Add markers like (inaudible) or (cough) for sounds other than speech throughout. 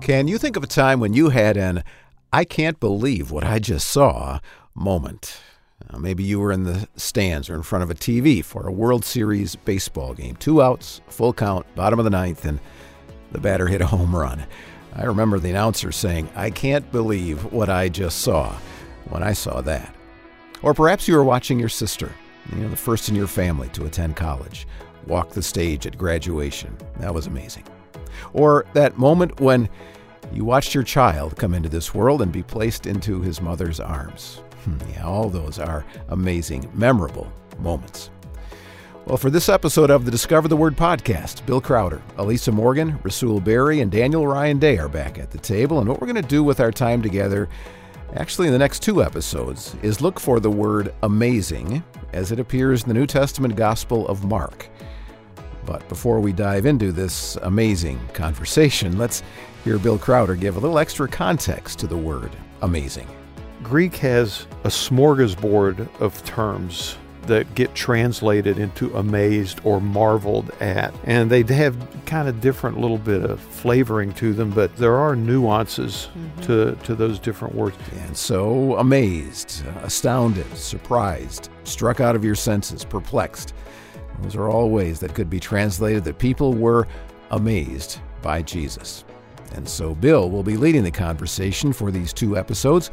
Can you think of a time when you had an I can't believe what I just saw moment? Uh, maybe you were in the stands or in front of a TV for a World Series baseball game. Two outs, full count, bottom of the ninth, and the batter hit a home run. I remember the announcer saying, I can't believe what I just saw when I saw that. Or perhaps you were watching your sister, you know, the first in your family to attend college, walk the stage at graduation. That was amazing. Or that moment when you watched your child come into this world and be placed into his mother's arms. Hmm, yeah, all those are amazing, memorable moments. Well, for this episode of the Discover the Word podcast, Bill Crowder, Elisa Morgan, Rasul Berry, and Daniel Ryan Day are back at the table. And what we're going to do with our time together, actually in the next two episodes, is look for the word amazing as it appears in the New Testament Gospel of Mark. But before we dive into this amazing conversation, let's hear Bill Crowder give a little extra context to the word amazing. Greek has a smorgasbord of terms that get translated into amazed or marveled at. And they have kind of different little bit of flavoring to them, but there are nuances mm-hmm. to, to those different words. And so, amazed, astounded, surprised, struck out of your senses, perplexed. Those are all ways that could be translated that people were amazed by Jesus. And so, Bill will be leading the conversation for these two episodes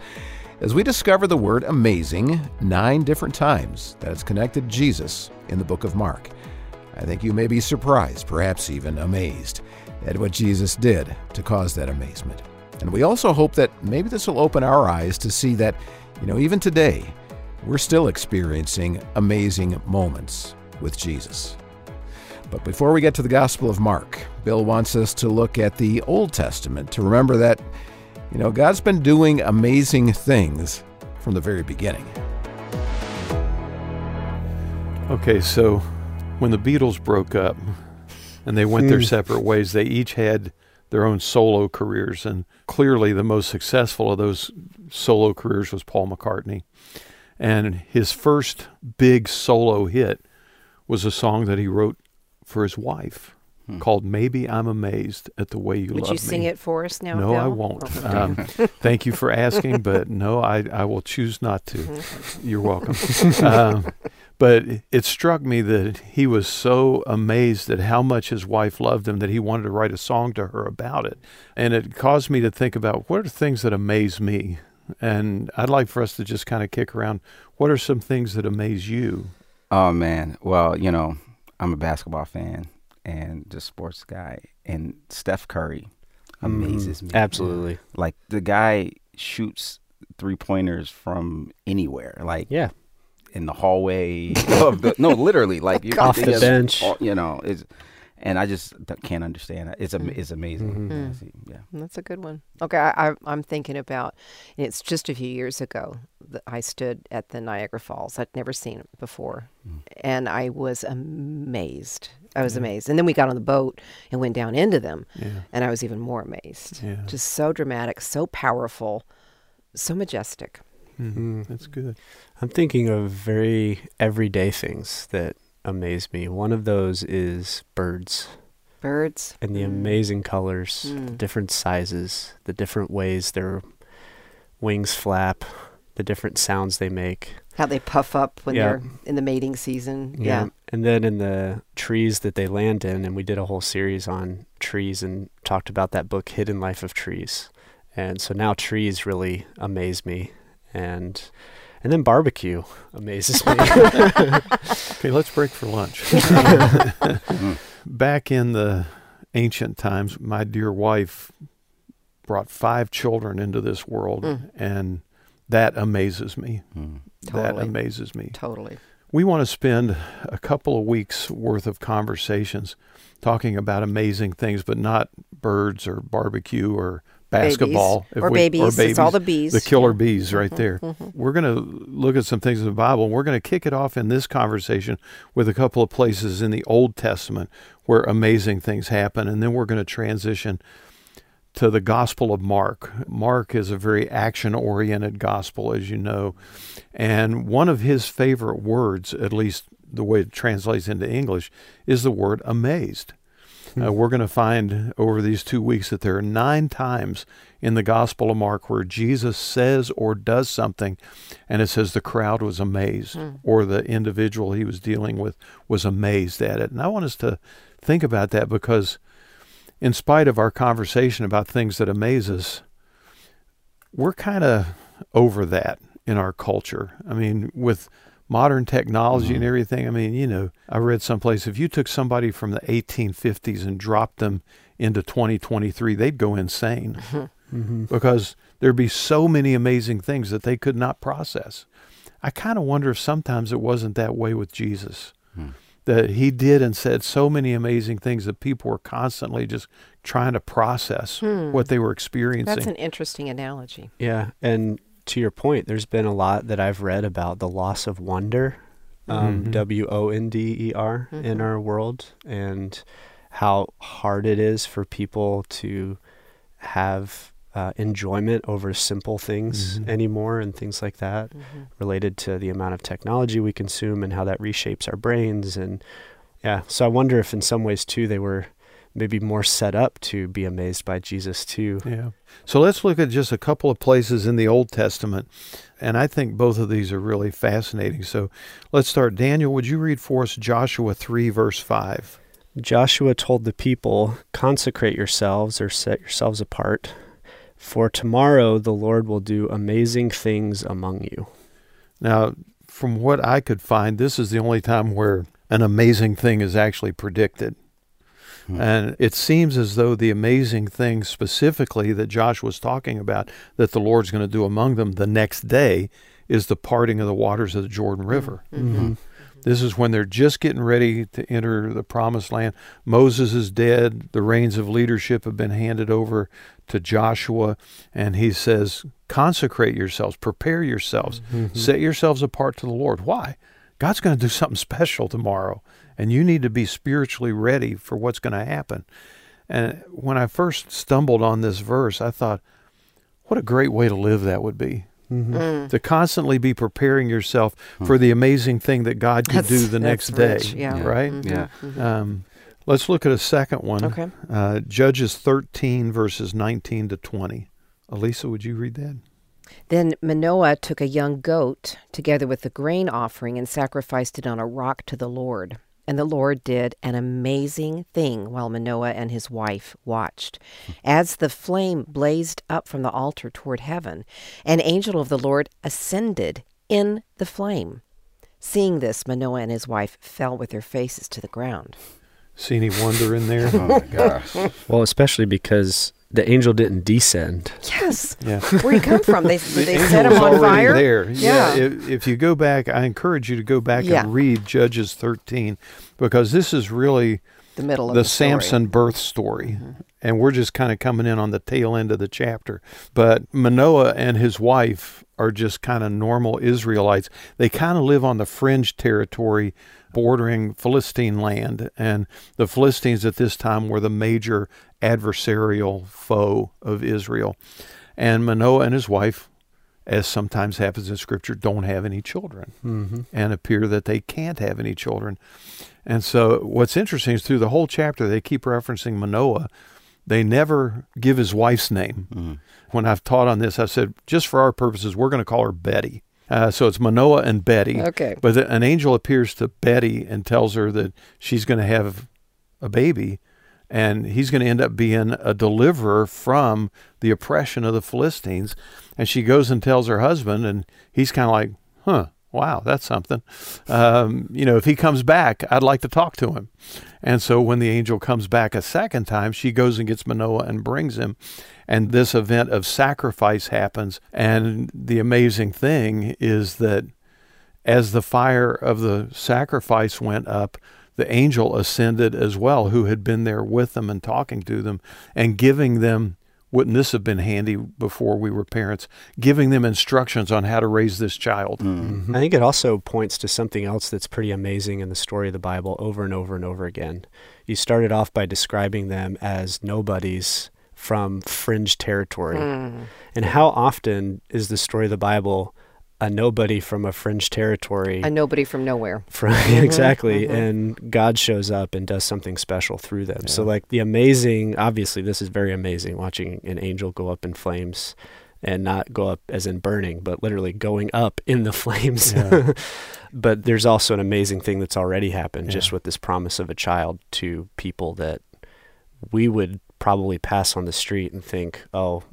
as we discover the word amazing nine different times that it's connected Jesus in the book of Mark. I think you may be surprised, perhaps even amazed, at what Jesus did to cause that amazement. And we also hope that maybe this will open our eyes to see that, you know, even today, we're still experiencing amazing moments with Jesus. But before we get to the Gospel of Mark, Bill wants us to look at the Old Testament to remember that you know, God's been doing amazing things from the very beginning. Okay, so when the Beatles broke up and they went their hmm. separate ways, they each had their own solo careers. And clearly, the most successful of those solo careers was Paul McCartney. And his first big solo hit was a song that he wrote for his wife hmm. called "Maybe I'm Amazed at the Way You Would Love Me." Would you sing it for us now? No, Bill? I won't. um, thank you for asking, but no, I I will choose not to. Mm-hmm. You're welcome. um, but it struck me that he was so amazed at how much his wife loved him that he wanted to write a song to her about it. And it caused me to think about what are things that amaze me. And I'd like for us to just kind of kick around what are some things that amaze you? Oh, man. Well, you know, I'm a basketball fan and just sports guy. And Steph Curry amazes mm, me. Absolutely. Like the guy shoots three pointers from anywhere. Like yeah, in the hallway of the no, literally like (laughs) you, off the bench. You know, it's and I just can't understand it. It's a, it's amazing. Mm-hmm. Mm. Yeah, that's a good one. Okay, I, am thinking about. It's just a few years ago that I stood at the Niagara Falls. I'd never seen it before, mm. and I was amazed. I was yeah. amazed, and then we got on the boat and went down into them, yeah. and I was even more amazed. Yeah. Just so dramatic, so powerful, so majestic. Mm-hmm. That's good. I'm thinking of very everyday things that amaze me. One of those is birds. Birds. And the mm. amazing colors, mm. the different sizes, the different ways their wings flap, the different sounds they make. How they puff up when they're in the mating season. Yeah. yeah. And then in the trees that they land in, and we did a whole series on trees and talked about that book, Hidden Life of Trees. And so now trees really amaze me. And and then barbecue amazes me. (laughs) okay, let's break for lunch. (laughs) (laughs) Back in the ancient times, my dear wife brought five children into this world, mm. and that amazes me. Mm. Totally. That amazes me. Totally. We want to spend a couple of weeks worth of conversations talking about amazing things, but not birds or barbecue or basketball or, we, babies. or, babies. It's all the bees. The killer bees right mm-hmm, there. Mm-hmm. We're going to look at some things in the Bible. We're going to kick it off in this conversation with a couple of places in the Old Testament where amazing things happen. And then we're going to transition to the Gospel of Mark. Mark is a very action oriented gospel, as you know. And one of his favorite words, at least the way it translates into English, is the word amazed. Uh, we're going to find over these two weeks that there are nine times in the Gospel of Mark where Jesus says or does something, and it says the crowd was amazed, mm. or the individual he was dealing with was amazed at it. And I want us to think about that because, in spite of our conversation about things that amaze us, we're kind of over that in our culture. I mean, with modern technology mm-hmm. and everything. I mean, you know, I read someplace if you took somebody from the 1850s and dropped them into 2023, they'd go insane (laughs) mm-hmm. mm-hmm. because there'd be so many amazing things that they could not process. I kind of wonder if sometimes it wasn't that way with Jesus. Mm. That he did and said so many amazing things that people were constantly just trying to process hmm. what they were experiencing. That's an interesting analogy. Yeah. And to your point, there's been a lot that I've read about the loss of wonder, um, mm-hmm. W O N D E R, mm-hmm. in our world, and how hard it is for people to have uh, enjoyment over simple things mm-hmm. anymore and things like that, mm-hmm. related to the amount of technology we consume and how that reshapes our brains. And yeah, so I wonder if in some ways too they were maybe more set up to be amazed by Jesus too. Yeah. So let's look at just a couple of places in the Old Testament. And I think both of these are really fascinating. So let's start. Daniel, would you read for us Joshua 3, verse 5? Joshua told the people, Consecrate yourselves or set yourselves apart, for tomorrow the Lord will do amazing things among you. Now, from what I could find, this is the only time where an amazing thing is actually predicted. Hmm. And it seems as though the amazing thing specifically that Josh was talking about that the Lord's going to do among them the next day is the parting of the waters of the Jordan River. Mm-hmm. mm-hmm. This is when they're just getting ready to enter the promised land. Moses is dead. The reins of leadership have been handed over to Joshua. And he says, Consecrate yourselves, prepare yourselves, mm-hmm. set yourselves apart to the Lord. Why? God's going to do something (laughs) special tomorrow and you need to be spiritually ready for what's going to happen. And when I first stumbled on this verse, I thought, what a great way to live that would be. Mm-hmm. Mm. To constantly be preparing yourself mm. for the amazing thing that God could that's, do the next day. yeah. Right? Mm-hmm. Yeah. Mm-hmm. Um, let's look at a second one. Okay. Uh, Judges 13, verses 19 to 20. Elisa, would you read that? Then Manoah took a young goat together with the grain offering and sacrificed it on a rock to the Lord. And the Lord did an amazing thing while Manoah and his wife watched. As the flame blazed up from the altar toward heaven, an angel of the Lord ascended in the flame. Seeing this, Manoah and his wife fell with their faces to the ground. See any wonder in there? oh my gosh. Well, especially because the angel didn't descend. Yes. Yeah. Where you come from? They (laughs) the they set him on fire. There. Yeah. yeah. If, if, you go back, I encourage you to go back yeah. and read Judges 13 because this is really the middle of the, the Samson birth story. Mm-hmm. And we're just kind of coming in on the tail end of the chapter. But Manoah and his wife are just kind of normal Israelites. They kind of live on the fringe territory bordering Philistine land. And the Philistines at this time were the major adversarial foe of Israel. And Manoah and his wife, as sometimes happens in Scripture, don't have any children mm-hmm. and appear that they can't have any children. And so, what's interesting is through the whole chapter, they keep referencing Manoah. They never give his wife's name. Mm-hmm. When I've taught on this, I've said, just for our purposes, we're going to call her Betty. Uh, so it's Manoah and Betty. Okay. But the, an angel appears to Betty and tells her that she's going to have a baby and he's going to end up being a deliverer from the oppression of the Philistines. And she goes and tells her husband, and he's kind of like, huh, wow, that's something. Um, you know, if he comes back, I'd like to talk to him. And so when the angel comes back a second time, she goes and gets Manoah and brings him. And this event of sacrifice happens. And the amazing thing is that as the fire of the sacrifice went up, the angel ascended as well, who had been there with them and talking to them and giving them. Wouldn't this have been handy before we were parents? Giving them instructions on how to raise this child. Mm-hmm. I think it also points to something else that's pretty amazing in the story of the Bible over and over and over again. You started off by describing them as nobodies from fringe territory. Mm. And how often is the story of the Bible a nobody from a fringe territory. A nobody from nowhere. From, (laughs) exactly. Mm-hmm. And God shows up and does something special through them. Yeah. So, like, the amazing, obviously, this is very amazing watching an angel go up in flames and not go up as in burning, but literally going up in the (laughs) flames. Yeah. (laughs) but there's also an amazing thing that's already happened yeah. just with this promise of a child to people that we would probably pass on the street and think, oh,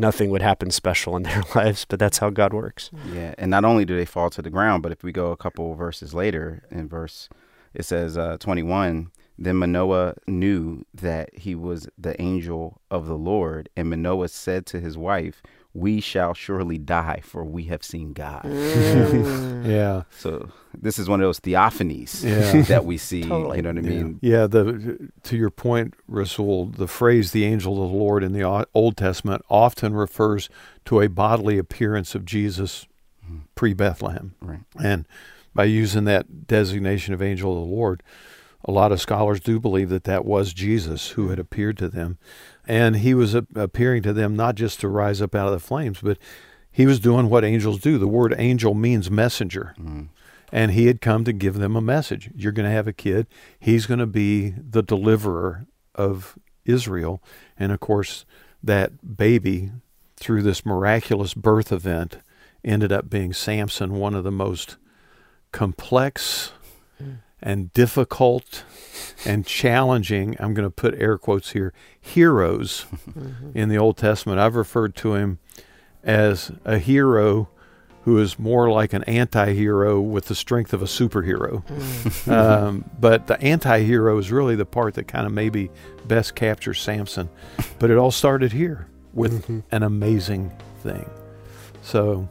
nothing would happen special in their (laughs) lives, but that's how God works. Yeah, and not only do they fall to the ground, but if we go a couple verses later, in verse it says uh, 21, then Manoah knew that he was the angel of the Lord, and Manoah said to his wife, we shall surely die, for we have seen God. Mm. (laughs) yeah. So this is one of those theophanies yeah. (laughs) that we see. Totally. You know what I mean? Yeah. The to your point, Rasul, the phrase "the angel of the Lord" in the Old Testament often refers to a bodily appearance of Jesus mm-hmm. pre Bethlehem, right. and by using that designation of angel of the Lord, a lot of scholars do believe that that was Jesus who had appeared to them. And he was appearing to them not just to rise up out of the flames, but he was doing what angels do. The word angel means messenger. Mm. And he had come to give them a message. You're going to have a kid. He's going to be the deliverer of Israel. And of course, that baby, through this miraculous birth event, ended up being Samson, one of the most complex mm. And difficult and challenging, I'm going to put air quotes here, heroes (laughs) mm-hmm. in the Old Testament. I've referred to him as a hero who is more like an anti hero with the strength of a superhero. Mm. (laughs) um, but the anti hero is really the part that kind of maybe best captures Samson. But it all started here with mm-hmm. an amazing thing. So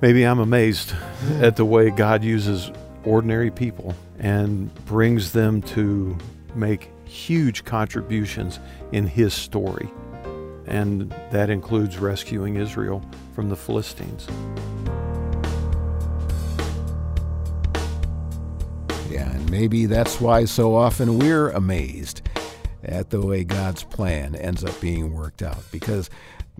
maybe I'm amazed at the way God uses ordinary people and brings them to make huge contributions in his story. And that includes rescuing Israel from the Philistines. Yeah, and maybe that's why so often we're amazed at the way God's plan ends up being worked out because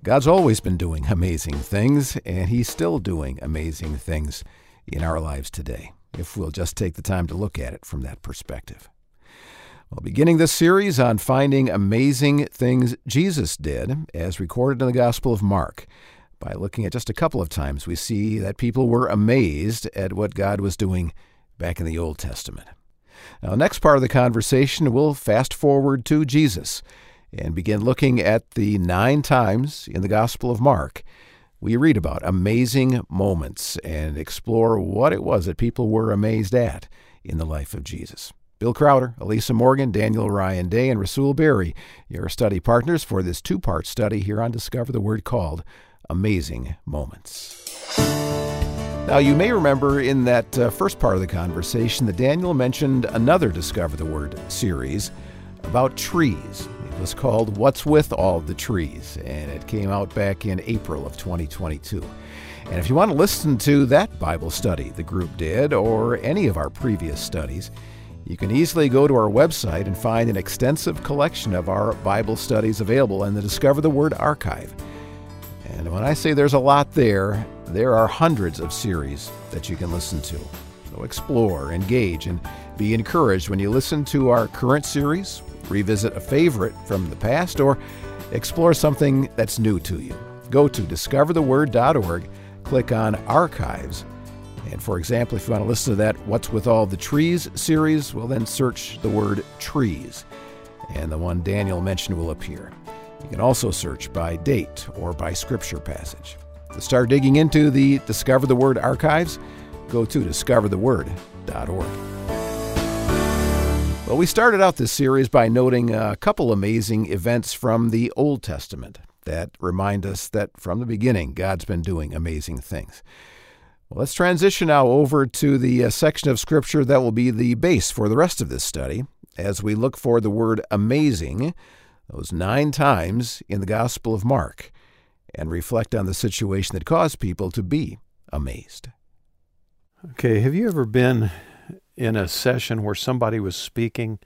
God's always been doing amazing things, and He's still doing amazing things in our lives today if we'll just take the time to look at it from that perspective. Well, beginning this series on finding amazing things Jesus did, as recorded in the Gospel of Mark. By looking at just a couple of times, we see that people were amazed at what God was doing back in the Old Testament. Now, next part of the conversation, we'll fast forward to Jesus and begin looking at the nine times in the Gospel of Mark we read about amazing moments and explore what it was that people were amazed at in the life of Jesus. Bill Crowder, Elisa Morgan, Daniel Ryan Day, and Rasul Berry, your study partners for this two part study here on Discover the Word called Amazing Moments. Now, you may remember in that uh, first part of the conversation that Daniel mentioned another Discover the Word series about trees was called What's With All the Trees, and it came out back in April of 2022. And if you want to listen to that Bible study the group did, or any of our previous studies, you can easily go to our website and find an extensive collection of our Bible studies available in the Discover the Word archive. And when I say there's a lot there, there are hundreds of series that you can listen to. So explore, engage, and be encouraged when you listen to our current series revisit a favorite from the past, or explore something that's new to you. Go to discovertheword.org, click on Archives, and for example, if you want to listen to that What's With All the Trees series, well, then search the word trees, and the one Daniel mentioned will appear. You can also search by date or by scripture passage. To start digging into the Discover the Word archives, go to discovertheword.org. Well, we started out this series by noting a couple amazing events from the Old Testament that remind us that from the beginning, God's been doing amazing things. Well, let's transition now over to the uh, section of Scripture that will be the base for the rest of this study as we look for the word amazing, those nine times in the Gospel of Mark, and reflect on the situation that caused people to be amazed. Okay, have you ever been in a session where somebody was speaking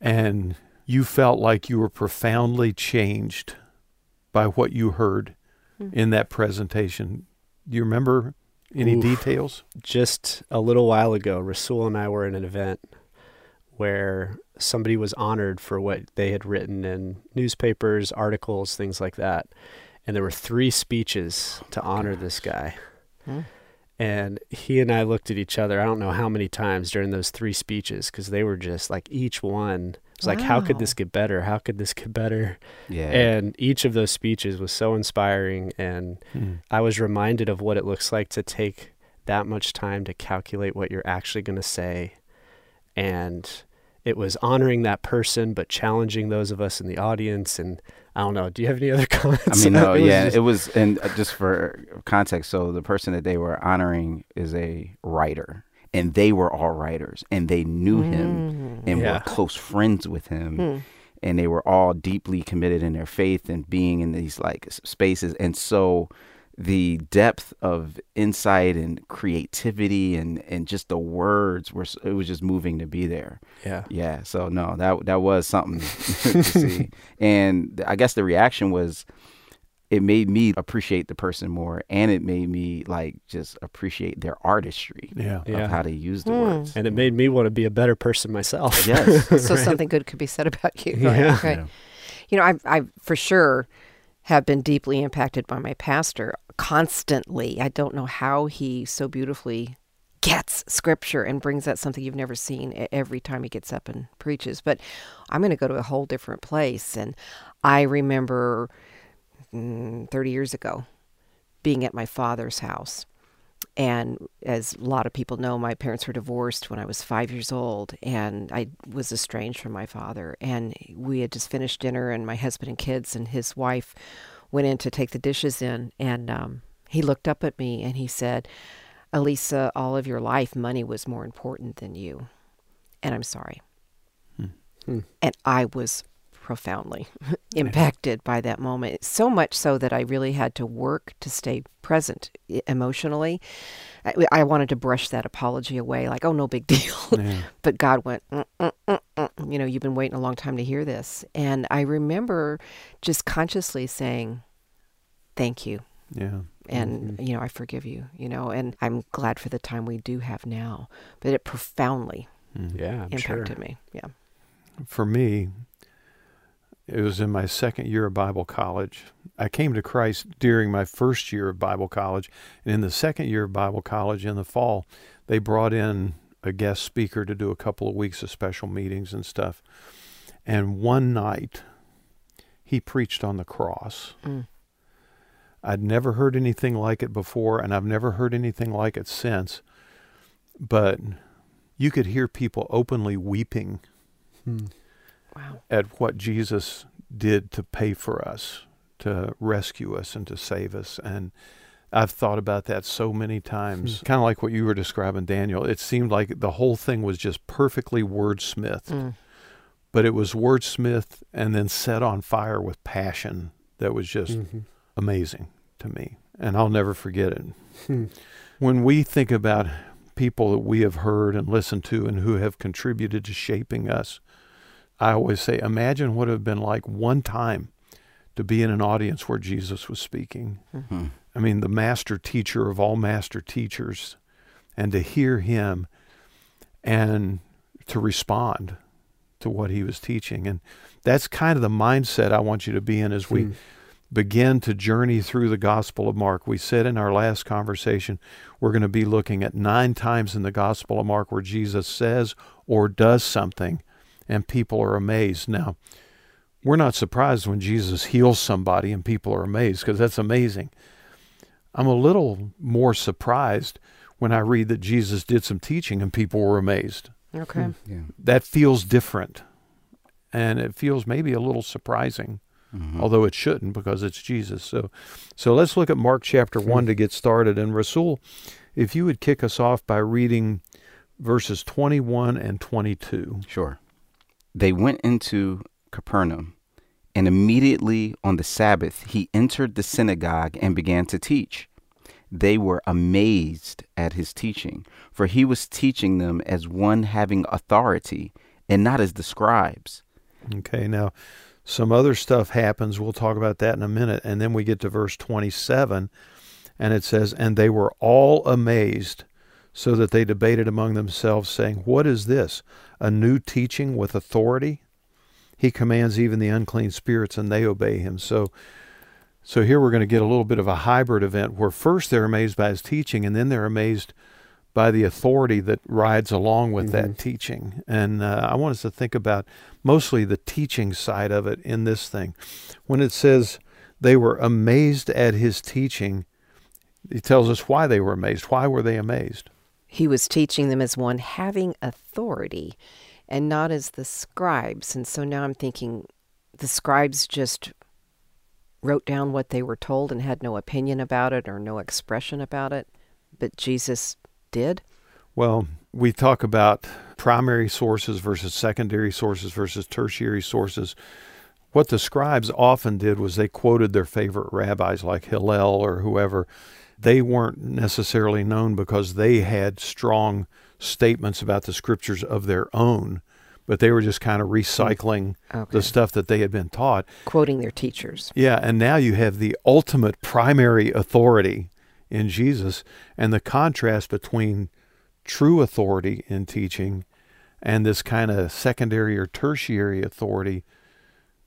and you felt like you were profoundly changed by what you heard mm-hmm. in that presentation. Do you remember any Oof. details? Just a little while ago, Rasul and I were in an event where somebody was honored for what they had written in newspapers, articles, things like that. And there were three speeches to honor this guy. Hmm. And he and I looked at each other, I don't know how many times during those three speeches, because they were just like each one was like, how could this get better? How could this get better? Yeah. And each of those speeches was so inspiring. And Hmm. I was reminded of what it looks like to take that much time to calculate what you're actually going to say. And it was honoring that person, but challenging those of us in the audience. And I don't know. Do you have any other (laughs) comments? I mean, (laughs) no, It was yeah, just- it was, and uh, just for context, so the person that they were honoring is a writer, and they were all writers, and they knew him Mm. and Yeah. were close friends with him, Hmm. and they were all deeply committed in their faith and being in these like spaces, and so the depth of insight and creativity and and just the words were it was just moving to be there. yeah. Yeah, so no, that that was something (laughs) (laughs) to see, and I guess the reaction was, it made me appreciate the person more, and it made me like just appreciate their artistry Yeah. of Yeah. how they use the Hmm. words. And it made me want to be a better person myself. Yes. (laughs) so something good could be said about you. Yeah. Right. right. You know, I, I for sure have been deeply impacted by my pastor constantly. I don't know how he so beautifully gets scripture and brings out something you've never seen every time he gets up and preaches. But I'm going to go to a whole different place. And I remember mm, 30 years ago being at my father's house. And as a lot of people know, my parents were divorced when I was five years old, and I was estranged from my father. And we had just finished dinner, and my husband and kids and his wife went in to take the dishes in. And um, he looked up at me and he said, Elisa, all of your life, money was more important than you. And I'm sorry. Hmm. And I was profoundly (laughs) impacted by that moment. So much so that I really had to work to stay present emotionally. I, I wanted to brush that apology away, like, oh, no big (laughs) deal. Yeah. but God went, mm, mm, mm, mm. you know, you've been waiting a long time to hear this. And I remember just consciously saying, thank you. Yeah. And, you know, I forgive you, you know, and I'm glad for the time we do have now. But it profoundly. Yeah, I'm sure. impacted me. Yeah. For me, it was in my second year of Bible college. I came to Christ during my first year of Bible college. And in the second year of Bible college in the fall, they brought in a guest speaker to do a couple of weeks of special meetings and stuff. And one night, he preached on the cross. Mm. I'd never heard anything like it before, and I've never heard anything like it since. But you could hear people openly weeping Hmm. Wow. at what Jesus did to pay for us, to rescue us, and to save us. And I've thought about that so many times. kind of like what you were describing, Daniel. It seemed like the whole thing was just perfectly wordsmithed, Mm. but it was wordsmithed and then set on fire with passion that was just Mhm. amazing to me. And I'll never forget it. Hmm. When we think about people that we have heard and listened to and who have contributed to shaping us, I always say, imagine what it would have been like one time to be in an audience where Jesus was speaking. Hmm. I mean, the master teacher of all master teachers, and to hear him and to respond to what he was teaching. And that's kind of the mindset I want you to be in as we Hmm. begin to journey through the Gospel of Mark. We said in our last conversation, we're going to be looking at nine times in the Gospel of Mark where Jesus says or does something and people are amazed. Now, we're not surprised when Jesus heals somebody and people are amazed because that's amazing. I'm a little more surprised when I read that Jesus did some teaching and people were amazed. Okay. Yeah. That feels different. And it feels maybe a little surprising Mhm. although it shouldn't because it's Jesus. So, so let's look at Mark chapter one to get started. And Rasul, if you would kick us off by reading verses twenty-one and twenty-two. Sure. They went into Capernaum, and immediately on the Sabbath he entered the synagogue and began to teach. They were amazed at his teaching, for he was teaching them as one having authority and not as the scribes. Okay, now some other stuff happens. We'll talk about that in a minute, and then we get to verse twenty-seven, And it says, And they were all amazed, so that they debated among themselves, saying, What is this? A new teaching with authority? He commands even the unclean spirits, and they obey him. So, so here we're going to get a little bit of a hybrid event where first they're amazed by his teaching, and then they're amazed by the authority that rides along with Mm-hmm. that teaching. And uh, I want us to think about mostly the teaching side of it in this thing. When it says they were amazed at his teaching, it tells us why they were amazed. Why were they amazed? He was teaching them as one having authority and not as the scribes. And so now I'm thinking the scribes just wrote down what they were told and had no opinion about it or no expression about it, but Jesus did. Well, we talk about primary sources versus secondary sources versus tertiary sources. What the scribes often did was they quoted their favorite rabbis like Hillel or whoever. They weren't necessarily known because they had strong statements about the scriptures of their own, but they were just kind of recycling Okay. the stuff that they had been taught. Quoting their teachers. Yeah, and now you have the ultimate primary authority in Jesus, and the contrast between true authority in teaching and this kind of secondary or tertiary authority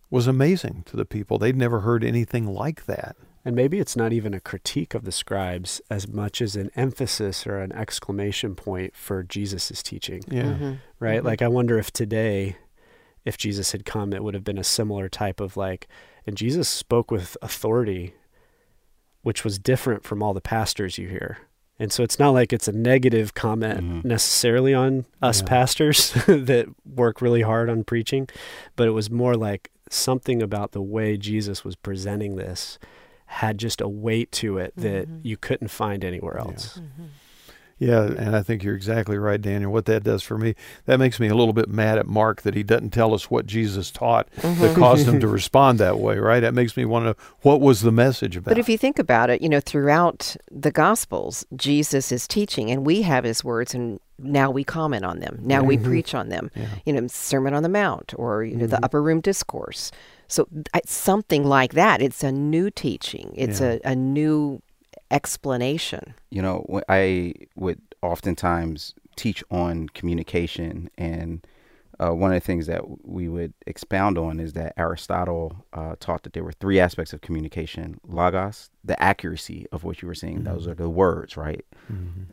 was amazing to the people. They'd never heard anything like that. And maybe it's not even a critique of the scribes as much as an emphasis or an exclamation point for Jesus' teaching, Yeah. Mhm. right? Mhm. Like, I wonder if today, if Jesus had come, it would have been a similar type of like, and Jesus spoke with authority, which was different from all the pastors you hear. And so it's not like it's a negative comment Mhm. necessarily on us Yeah. pastors (laughs) that work really hard on preaching, but it was more like something about the way Jesus was presenting this had just a weight to it that Mhm. you couldn't find anywhere Yeah. else. Mhm. Yeah, and I think you're exactly right, Daniel. What that does for me, that makes me a little bit mad at Mark that he doesn't tell us what Jesus taught that caused him to (laughs) respond that way, right? That makes me want to know what was the message about. But if you think about it, you know, throughout the Gospels, Jesus is teaching, and we have his words, and now we comment on them. Now we Mhm. preach on them. yeah. You know, Sermon on the Mount, or you know, the Mhm. Upper Room Discourse. So it's something like that. It's a new teaching. It's Yeah. a, a new explanation. you know, I would oftentimes teach on communication, and uh, one of the things that we would expound on is that Aristotle uh, taught that there were three aspects of communication: logos, the accuracy of what you were saying; those Mhm. are the words, right? Mhm.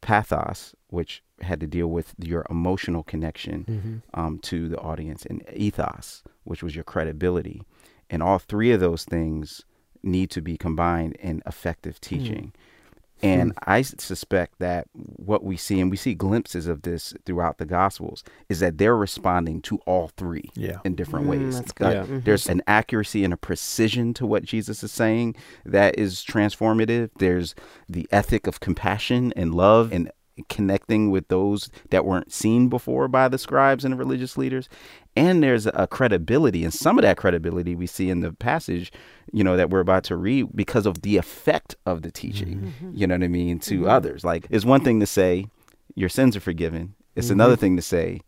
Pathos, which had to deal with your emotional connection Mm-hmm. um, to the audience, and ethos, which was your credibility. And all three of those things need to be combined in effective teaching. And I suspect that what we see, and we see glimpses of this throughout the Gospels, is that they're responding to all three Yeah. in different Mm, ways. that's good. Yeah. Mhm. There's an accuracy and a precision to what Jesus is saying that is transformative. There's the ethic of compassion and love and connecting with those that weren't seen before by the scribes and the religious leaders. And there's a credibility, and some of that credibility we see in the passage, you know, that we're about to read because of the effect of the teaching. Mm-hmm. Mm-hmm. You know what I mean? To mm-hmm. others. Like, it's one thing to say, your sins are forgiven. It's another thing to say,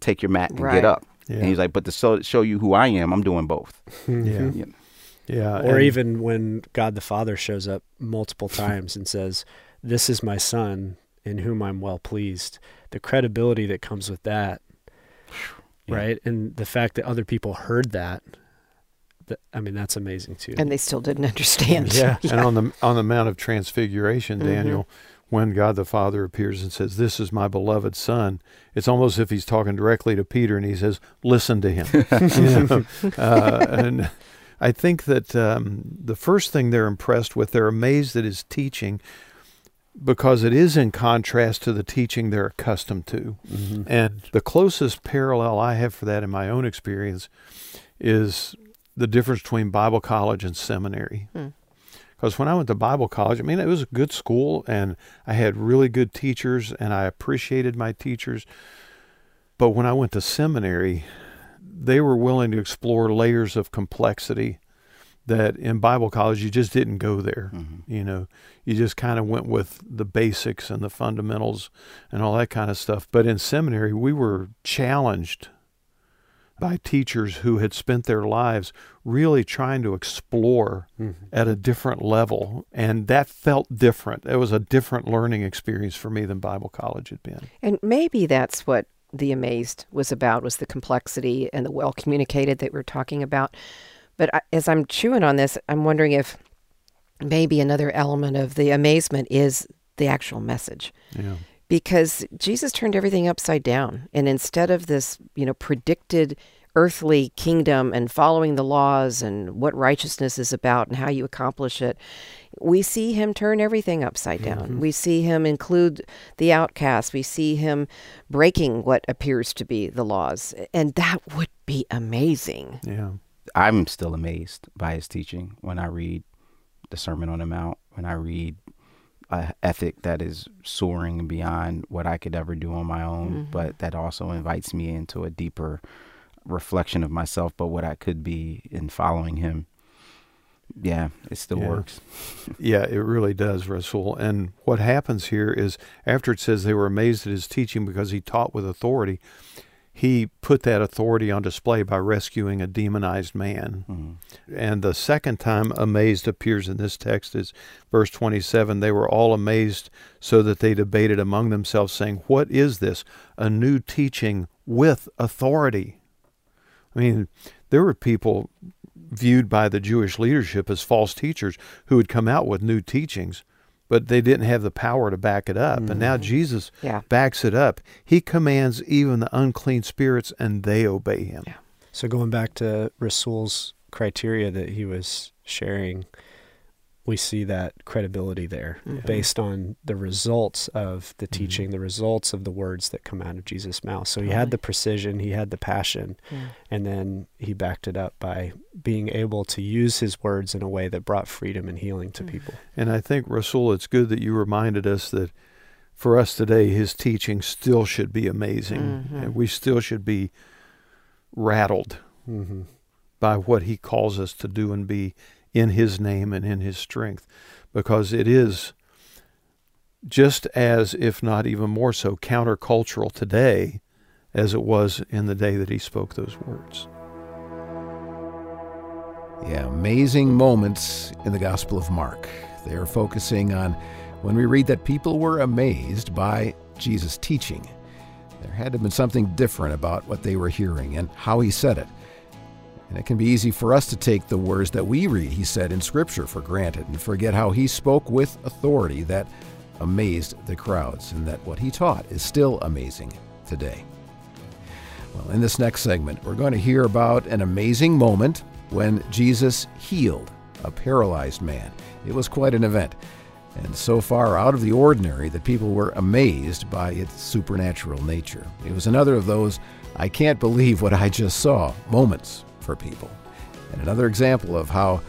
take your mat and Right. get up. Yeah. And he's like, but to show, show you who I am, I'm doing both. Yeah. You know? Yeah. or and- even when God the Father shows up multiple times and says, This is my son in whom I'm well pleased. The credibility that comes with that, Yeah. right? And the fact that other people heard that, that I mean, that's amazing too. And they still didn't understand. Yeah. (laughs) And on the on the Mount of Transfiguration, Mhm. Daniel, when God the Father appears and says, "This is my beloved Son," it's almost as if He's talking directly to Peter, and He says, "Listen to him." (laughs) (laughs) You know? uh, and I think that um, the first thing they're impressed with, they're amazed at His teaching, because it is in contrast to the teaching they're accustomed to. Mhm. And the closest parallel I have for that in my own experience is the difference between Bible college and seminary. Hmm. Because when I went to Bible college, I mean, it was a good school and I had really good teachers and I appreciated my teachers. But when I went to seminary, they were willing to explore layers of complexity that in Bible college you just didn't go there. Mhm. You know, you just kind of went with the basics and the fundamentals and all that kind of stuff. But in seminary, we were challenged by teachers who had spent their lives really trying to explore Mm-hmm. at a different level. And that felt different. It was a different learning experience for me than Bible college had been. And maybe that's what the amazed was about was the complexity and the well communicated that we're talking about. But I, as I'm chewing on this, I'm wondering if maybe another element of the amazement is the actual message. Yeah. because Jesus turned everything upside down. And instead of this, you know, predicted earthly kingdom and following the laws and what righteousness is about and how you accomplish it, we see him turn everything upside down. Mm-hmm. We see him include the outcast. We see him breaking what appears to be the laws. And that would be amazing. Yeah. I'm still amazed by his teaching when I read the Sermon on the Mount, when I read a ethic that is soaring beyond what I could ever do on my own, mm-hmm. but that also invites me into a deeper reflection of myself, but what I could be in following him. Yeah, it still Yeah. works. (laughs) Yeah, it really does, Rasul. And what happens here is after it says they were amazed at his teaching because he taught with authority, he put that authority on display by rescuing a demonized man. Mhm. And the second time amazed appears in this text is verse 27. They were all amazed so that they debated among themselves, saying, What is this? A new teaching with authority. I mean, there were people viewed by the Jewish leadership as false teachers who had come out with new teachings, but they didn't have the power to back it up. And now mm-hmm. Jesus Yeah. backs it up. He commands even the unclean spirits, and they obey him. Yeah. So going back to Rasul's criteria that he was sharing, we see that credibility there Mhm. based on the results of the Mhm. teaching, the results of the words that come out of Jesus' mouth. So he had the precision, he had the passion, Yeah. and then he backed it up by being able to use his words in a way that brought freedom and healing to Mm. people. And I think, Rasul, it's good that you reminded us that for us today, his teaching still should be amazing. Mhm. And we still should be rattled Mm-hmm. by what he calls us to do and be in his name and in his strength. Because it is just as, if not even more so, countercultural today as it was in the day that he spoke those words. Yeah, amazing moments in the Gospel of Mark. They are focusing on when we read that people were amazed by Jesus' teaching. There had to have been something different about what they were hearing and how he said it. And it can be easy for us to take the words that we read, he said in Scripture, for granted and forget how he spoke with authority that amazed the crowds and that what he taught is still amazing today. Well, in this next segment, we're going to hear about an amazing moment when Jesus healed a paralyzed man. It was quite an event, and so far out of the ordinary that people were amazed by its supernatural nature. It was another of those I can't believe what I just saw moments for people. And another example of how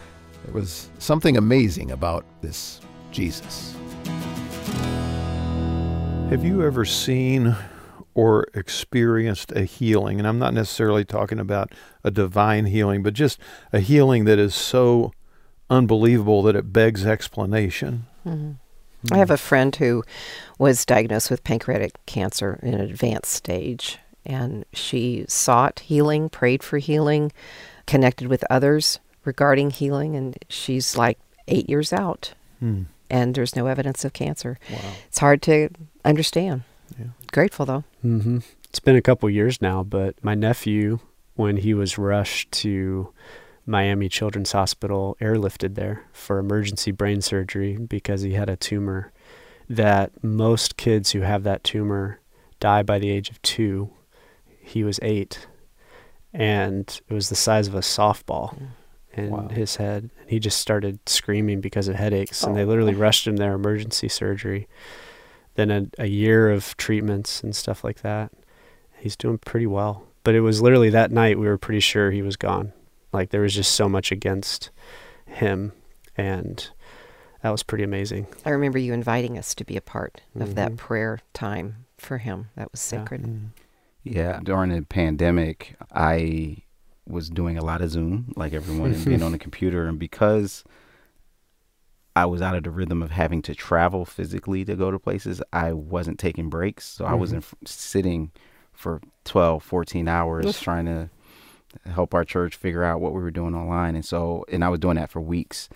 there was something amazing about this Jesus. Have you ever seen or experienced a healing? And I'm not necessarily talking about a divine healing, but just a healing that is so unbelievable that it begs explanation. Mhm. I have a friend who was diagnosed with pancreatic cancer in an advanced stage, and she sought healing, prayed for healing, connected with others regarding healing, and she's like eight years out, Hmm. and there's no evidence of cancer. Wow. It's hard to understand. Yeah. Grateful though. Mm-hmm. It's been a couple years now, but my nephew, when he was rushed to Miami Children's Hospital, airlifted there for emergency brain surgery because he had a tumor that most kids who have that tumor die by the age of two. He was eight, and it was the size of a softball in Wow. his head. He just started screaming because of headaches, and they Oh. literally rushed him there emergency surgery. Then a, a year of treatments and stuff like that. He's doing pretty well. But it was literally that night we were pretty sure he was gone. Like there was just so much against him, and that was pretty amazing. I remember you inviting us to be a part of that Mhm. prayer time for him. That was Yeah. sacred. Yeah, during the pandemic, I was doing a lot of Zoom, like everyone, and being on the (laughs) computer. And because I was out of the rhythm of having to travel physically to go to places, I wasn't taking breaks. So I Mhm. wasn't f- sitting for 12, 14 hours trying to help our church figure out what we were doing online. And so, and I was doing that for weeks.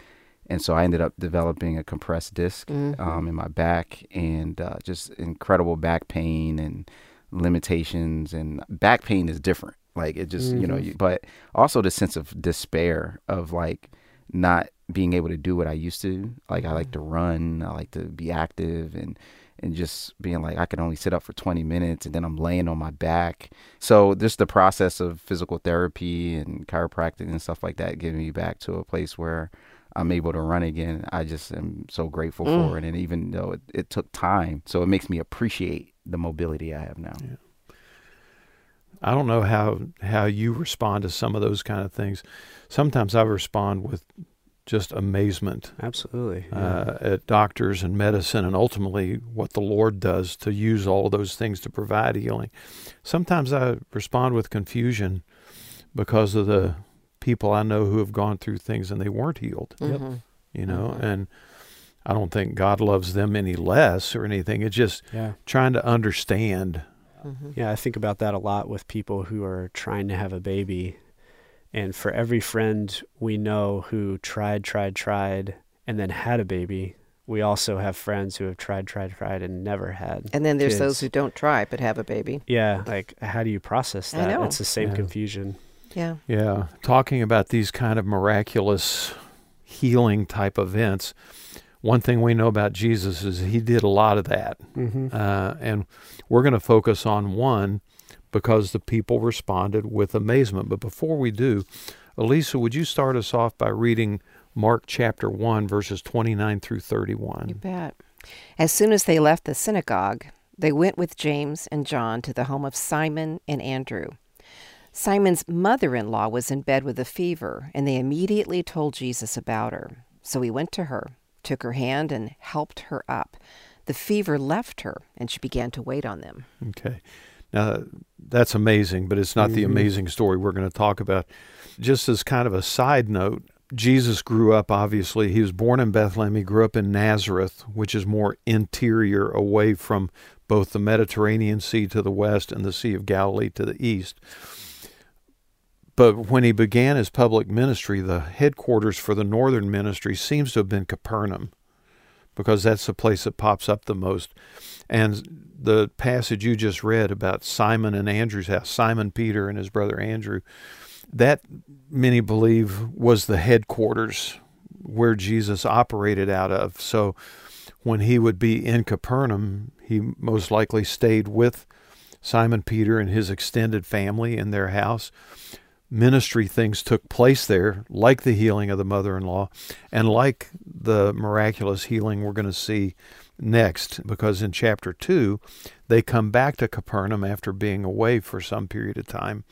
And so I ended up developing a compressed disk Mhm. um, in my back and uh, just incredible back pain and limitations. And back pain is different. Like it just, you know, Mhm. you, but also the sense of despair of like not being able to do what I used to. Like I like to run, I like to be active and and just being like I can only sit up for 20 minutes and then I'm laying on my back. So just the process of physical therapy and chiropractic and stuff like that getting me back to a place where I'm able to run again. I just am so grateful Mm. for it. And even though it, it took time, so it makes me appreciate the mobility I have now. I don't know how how you respond to some of those kind of things. Sometimes I respond with just amazement Absolutely. yeah. uh, at doctors and medicine, and ultimately what the Lord does to use all of those things to provide healing. Sometimes I respond with confusion because of the people I know who have gone through things and they weren't healed. Yep. Mhm. You know, Mhm. and I don't think God loves them any less or anything. It's just yeah. trying to understand. Mhm. Yeah, I think about that a lot with people who are trying to have a baby. And for every friend we know who tried, tried, tried, and then had a baby, we also have friends who have tried, tried, tried, and never had. And then there's those who don't try but have a baby. Yeah, like how do you process I that? know. It's the same Yeah. confusion. Yeah. Yeah, talking about these kind of miraculous healing type events. One thing we know about Jesus is he did a lot of that. Mm-hmm. Uh, and we're going to focus on one because the people responded with amazement. But before we do, Elisa, would you start us off by reading Mark chapter 1, verses 29 through You 31? bet. As soon as they left the synagogue, they went with James and John to the home of Simon and Andrew. Simon's mother in law was in bed with a fever, and they immediately told Jesus about her. So he went to her, took her hand, and helped her up. The fever left her, and she began to wait on them. Okay. Now, that's amazing, but it's not the Mhm. amazing story we're going to talk about. Just as kind of a side note, Jesus grew up, obviously. He was born in Bethlehem. He grew up in Nazareth, which is more interior, away from both the Mediterranean Sea to the west and the Sea of Galilee to the east. But when he began his public ministry, the headquarters for the northern ministry seems to have been Capernaum, because that's the place that pops up the most. And the passage you just read about Simon and Andrew's house, Simon Peter and his brother Andrew, that many believe was the headquarters where Jesus operated out of. So when he would be in Capernaum, he most likely stayed with Simon Peter and his extended family in their house. Ministry things took place there, like the healing of the mother in law, and like the miraculous healing we're going to see next, because in chapter 2, they come back to Capernaum after being away for some period of time,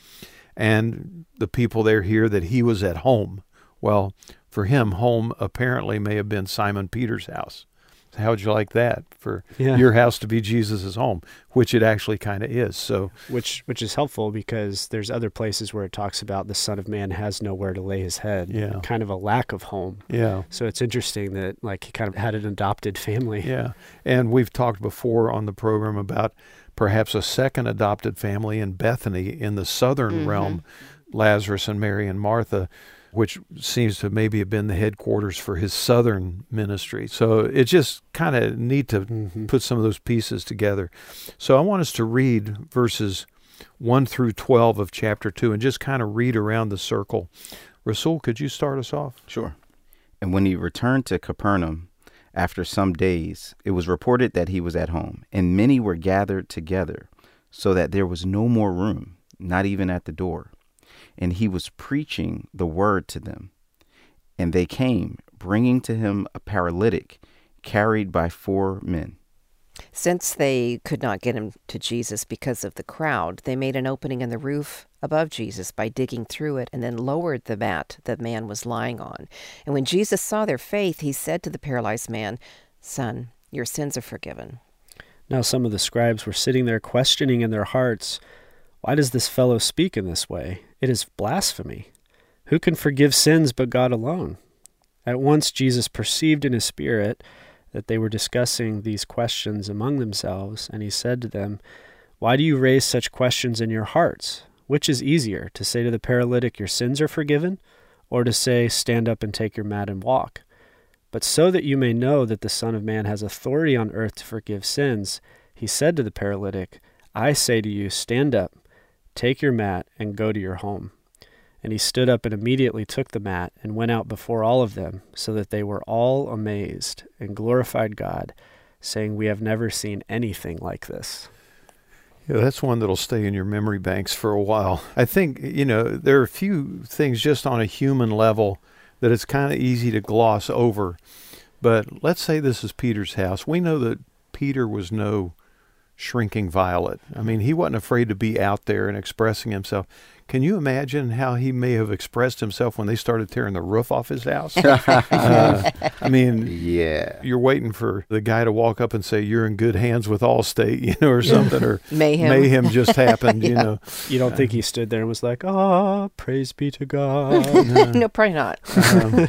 and the people there hear that he was at home. Well, for him, home apparently may have been Simon Peter's house. How would you like that for Yeah. your house to be Jesus' home, which it actually kind of is? So, which which is helpful because there's other places where it talks about the Son of Man has nowhere to lay his head. Yeah. Kind of a lack of home. yeah. So it's interesting that like he kind of had an adopted family. Yeah. And we've talked before on the program about perhaps a second adopted family in Bethany in the southern Mhm. realm, Lazarus and Mary and Martha, which seems to maybe have been the headquarters for his southern ministry. So it's just kind of neat to Mhm. put some of those pieces together. So I want us to read verses 1 through 12 of chapter 2 and just kind of read around the circle. Rasul, could you start us off? Sure. And when he returned to Capernaum after some days, it was reported that he was at home, and many were gathered together, so that there was no more room, not even at the door. And he was preaching the word to them. And they came, bringing to him a paralytic carried by four men. Since they could not get him to Jesus because of the crowd, they made an opening in the roof above Jesus by digging through it and then lowered the mat the man was lying on. And when Jesus saw their faith, he said to the paralyzed man, Son, your sins are forgiven. Now some of the scribes were sitting there questioning in their hearts, Why does this fellow speak in this way? It is blasphemy. Who can forgive sins but God alone? At once Jesus perceived in his spirit that they were discussing these questions among themselves, and he said to them, Why do you raise such questions in your hearts? Which is easier, to say to the paralytic, Your sins are forgiven, or to say, Stand up and take your mat and walk? But so that you may know that the Son of Man has authority on earth to forgive sins, he said to the paralytic, I say to you, Stand up, take your mat, and go to your home. And he stood up and immediately took the mat and went out before all of them, so that they were all amazed and glorified God, saying, We have never seen anything like this. Yeah, that's one that'll stay in your memory banks for a while. I think, you know, there are a few things just on a human level that it's kind of easy to gloss over. But let's say this is Peter's house. We know that Peter was no shrinking violet. I mean, he wasn't afraid to be out there and expressing himself. Can you imagine how he may have expressed himself when they started tearing the roof off his house? (laughs) (laughs) uh, I mean, Yeah. you're waiting for the guy to walk up and say you're in good hands with Allstate, (laughs) you know, or something, or Mayhem. mayhem just happened, you know. You don't think he stood there and was like, Ah, praise be to God. no, probably not. Um,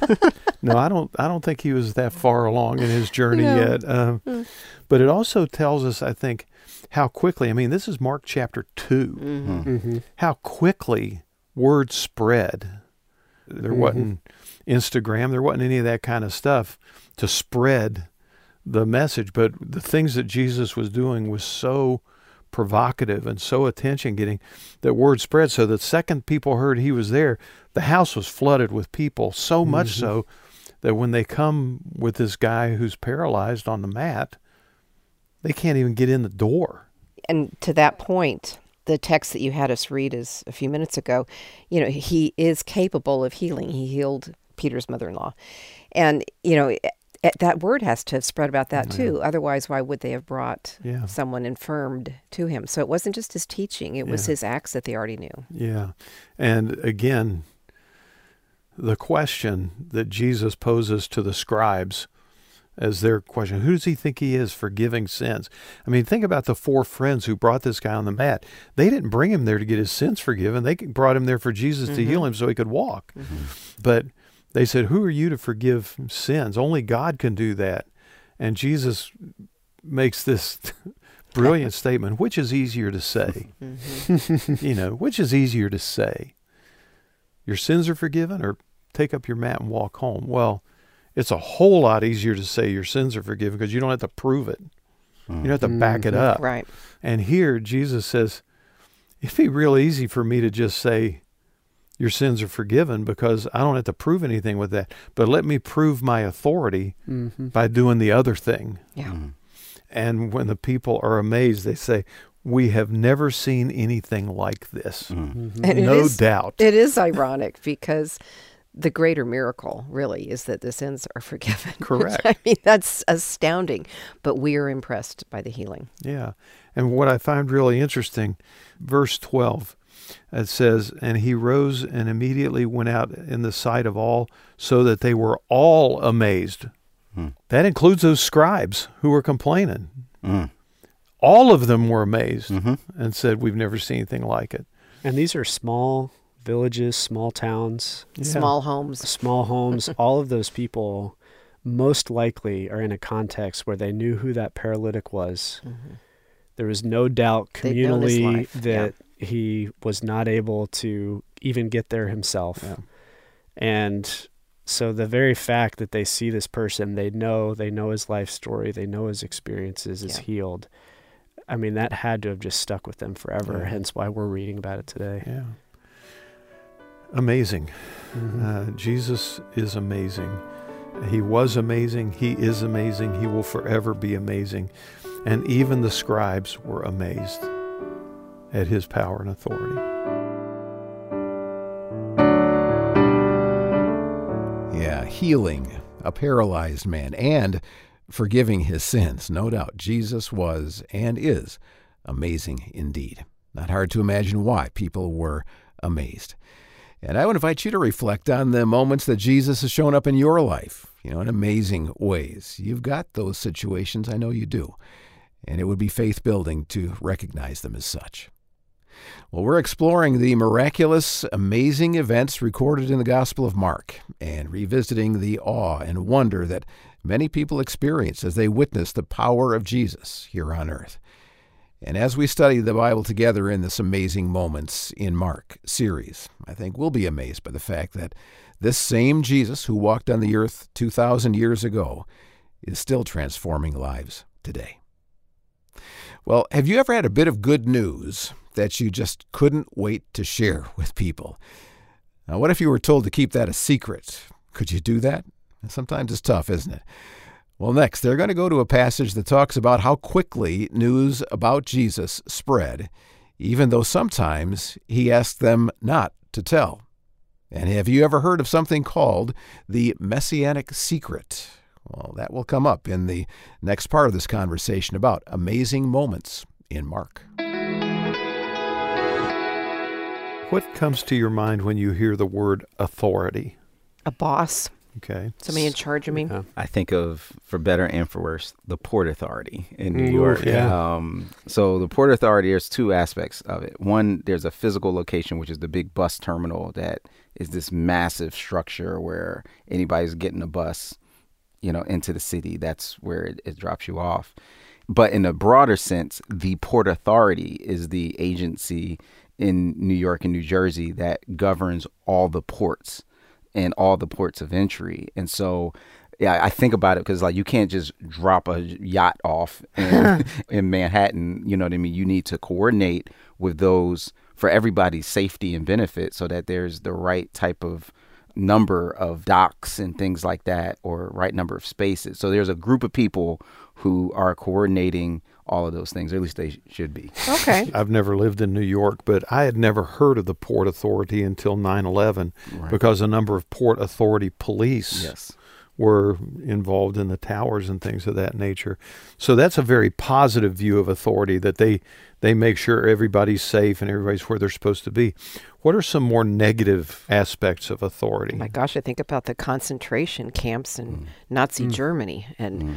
no, I don't. I don't think he was that far along in his journey No. yet. Um, but it also tells us, I think, how quickly. I mean, this is Mark chapter 2 hmm hmm How quickly word spread. There Mhm. wasn't Instagram. There wasn't any of that kind of stuff to spread the message. But the things that Jesus was doing was so provocative and so attention getting that word spread so the second people heard he was there the house was flooded with people so much Mhm. so that when they come with this guy who's paralyzed on the mat they can't even get in the door And to that point, the text that you had us read is a few minutes ago. You know, he is capable of healing. He healed Peter's mother-in-law, and you know. eh, That word has to have spread about that too. Otherwise, why would they have brought Yeah. someone infirmed to him? So it wasn't just his teaching; it was his acts that they already knew. Yeah. And again, the question that Jesus poses to the scribes as their question who does he think he is forgiving sins? I mean, think about the four friends who brought this guy on the mat. They didn't bring him there to get his sins forgiven, they brought him there for Jesus to heal mm-hmm. him so he could walk. Mm-hmm. But they said, Who are you to forgive sins? Only God can do that. And Jesus makes this (laughs) brilliant statement which is easier to say? Mm-hmm. you know, which is easier to say? Your sins are forgiven or take up your mat and walk home? Well, it's a whole lot easier to say your sins are forgiven because you don't have to prove it. You don't have to back it Mhm. up. Right. And here Jesus says, it'd be real easy for me to just say, your sins are forgiven because I don't have to prove anything with that. But let me prove my authority hmm by doing the other thing. Yeah. Mhm. And when the people are amazed, they say, We have never seen anything like this. Mhm. And no is- doubt. It is ironic because the greater miracle really is that the sins are (laughs) forgiven. (laughs) Correct. I mean, that's astounding, but we are impressed by the healing. Yeah. And what I find really interesting, verse 12, it says, And he rose and immediately went out in the sight of all, so that they were all amazed. Hmm. That includes those scribes who were complaining. Mm. All of them were amazed Mhm. and said, We've never seen anything like it. And these are small villages, small towns, Yeah. Small homes. small homes. (laughs) all of those people most likely are in a context where they knew who that paralytic was. Mhm. There was no doubt They'd known his communally life, yeah. that he was not able to even get there himself. Yeah. And so the very fact that they see this person, they know, they know his life story, they know his experiences is Yeah. healed. I mean, that had to have just stuck with them forever. Yeah. Hence why we're reading about it today. Yeah. Amazing. Mhm. Uh, Jesus is amazing. He was amazing. He is amazing. He will forever be amazing. And even the scribes were amazed at his power and authority. Yeah, healing a paralyzed man and forgiving his sins. No doubt Jesus was and is amazing indeed. Not hard to imagine why people were amazed. And I would invite you to reflect on the moments that Jesus has shown up in your life, you know, in amazing ways. You've got those situations, I know you do. And it would be faith building to recognize them as such. Well, we're exploring the miraculous, amazing events recorded in the Gospel of Mark and revisiting the awe and wonder that many people experience as they witness the power of Jesus here on earth. And as we study the Bible together in this Amazing Moments in Mark series, I think we'll be amazed by the fact that this same Jesus who walked on the earth 2,000 years ago is still transforming lives today. Well, have you ever had a bit of good news that you just couldn't wait to share (laughs) with people? Now, what if you were told to keep that a secret? Could you do that? Sometimes it's tough, isn't it? Well, next, they're going to go to a passage that talks about how quickly news about Jesus spread, even though sometimes he asked them not to tell. And have you ever heard of something called the Messianic Secret? Well, that will come up in the next part of this conversation about amazing moments in Mark. What comes to your mind when you hear the word authority? A boss, Okay. somebody in charge of me. Yeah. I think of, for better and for worse, the Port Authority in New Ooh, York. yeah. Um, so the Port Authority, there's two aspects of it. One, there's a physical location, which is the big bus terminal that is this massive structure where anybody's getting a bus, you know, into the city. That's where it, it drops you off. But in a broader sense, the Port Authority is the agency in New York and New Jersey that governs all the ports and all the ports of entry. And so, yeah, I think about it because like you can't just drop a yacht off in, (laughs) (laughs) in Manhattan. You know what I mean? You need to coordinate with those for everybody's safety and benefit, so that there's the right type of number of docks and things like that, or right number of spaces. So there's a group of people who are coordinating all of those things, or at least they should be. Okay. (laughs) I've never lived in New York, but I had never heard of the Port Authority until 9 11 Right. because a number of Port Authority police Yes. were involved in the towers and things of that nature. So that's a very positive view of authority that they they make sure everybody's safe and everybody's where they're supposed to be. What are some more negative aspects of authority? My gosh, I think about the concentration camps in mm. Nazi mm. Germany and mm.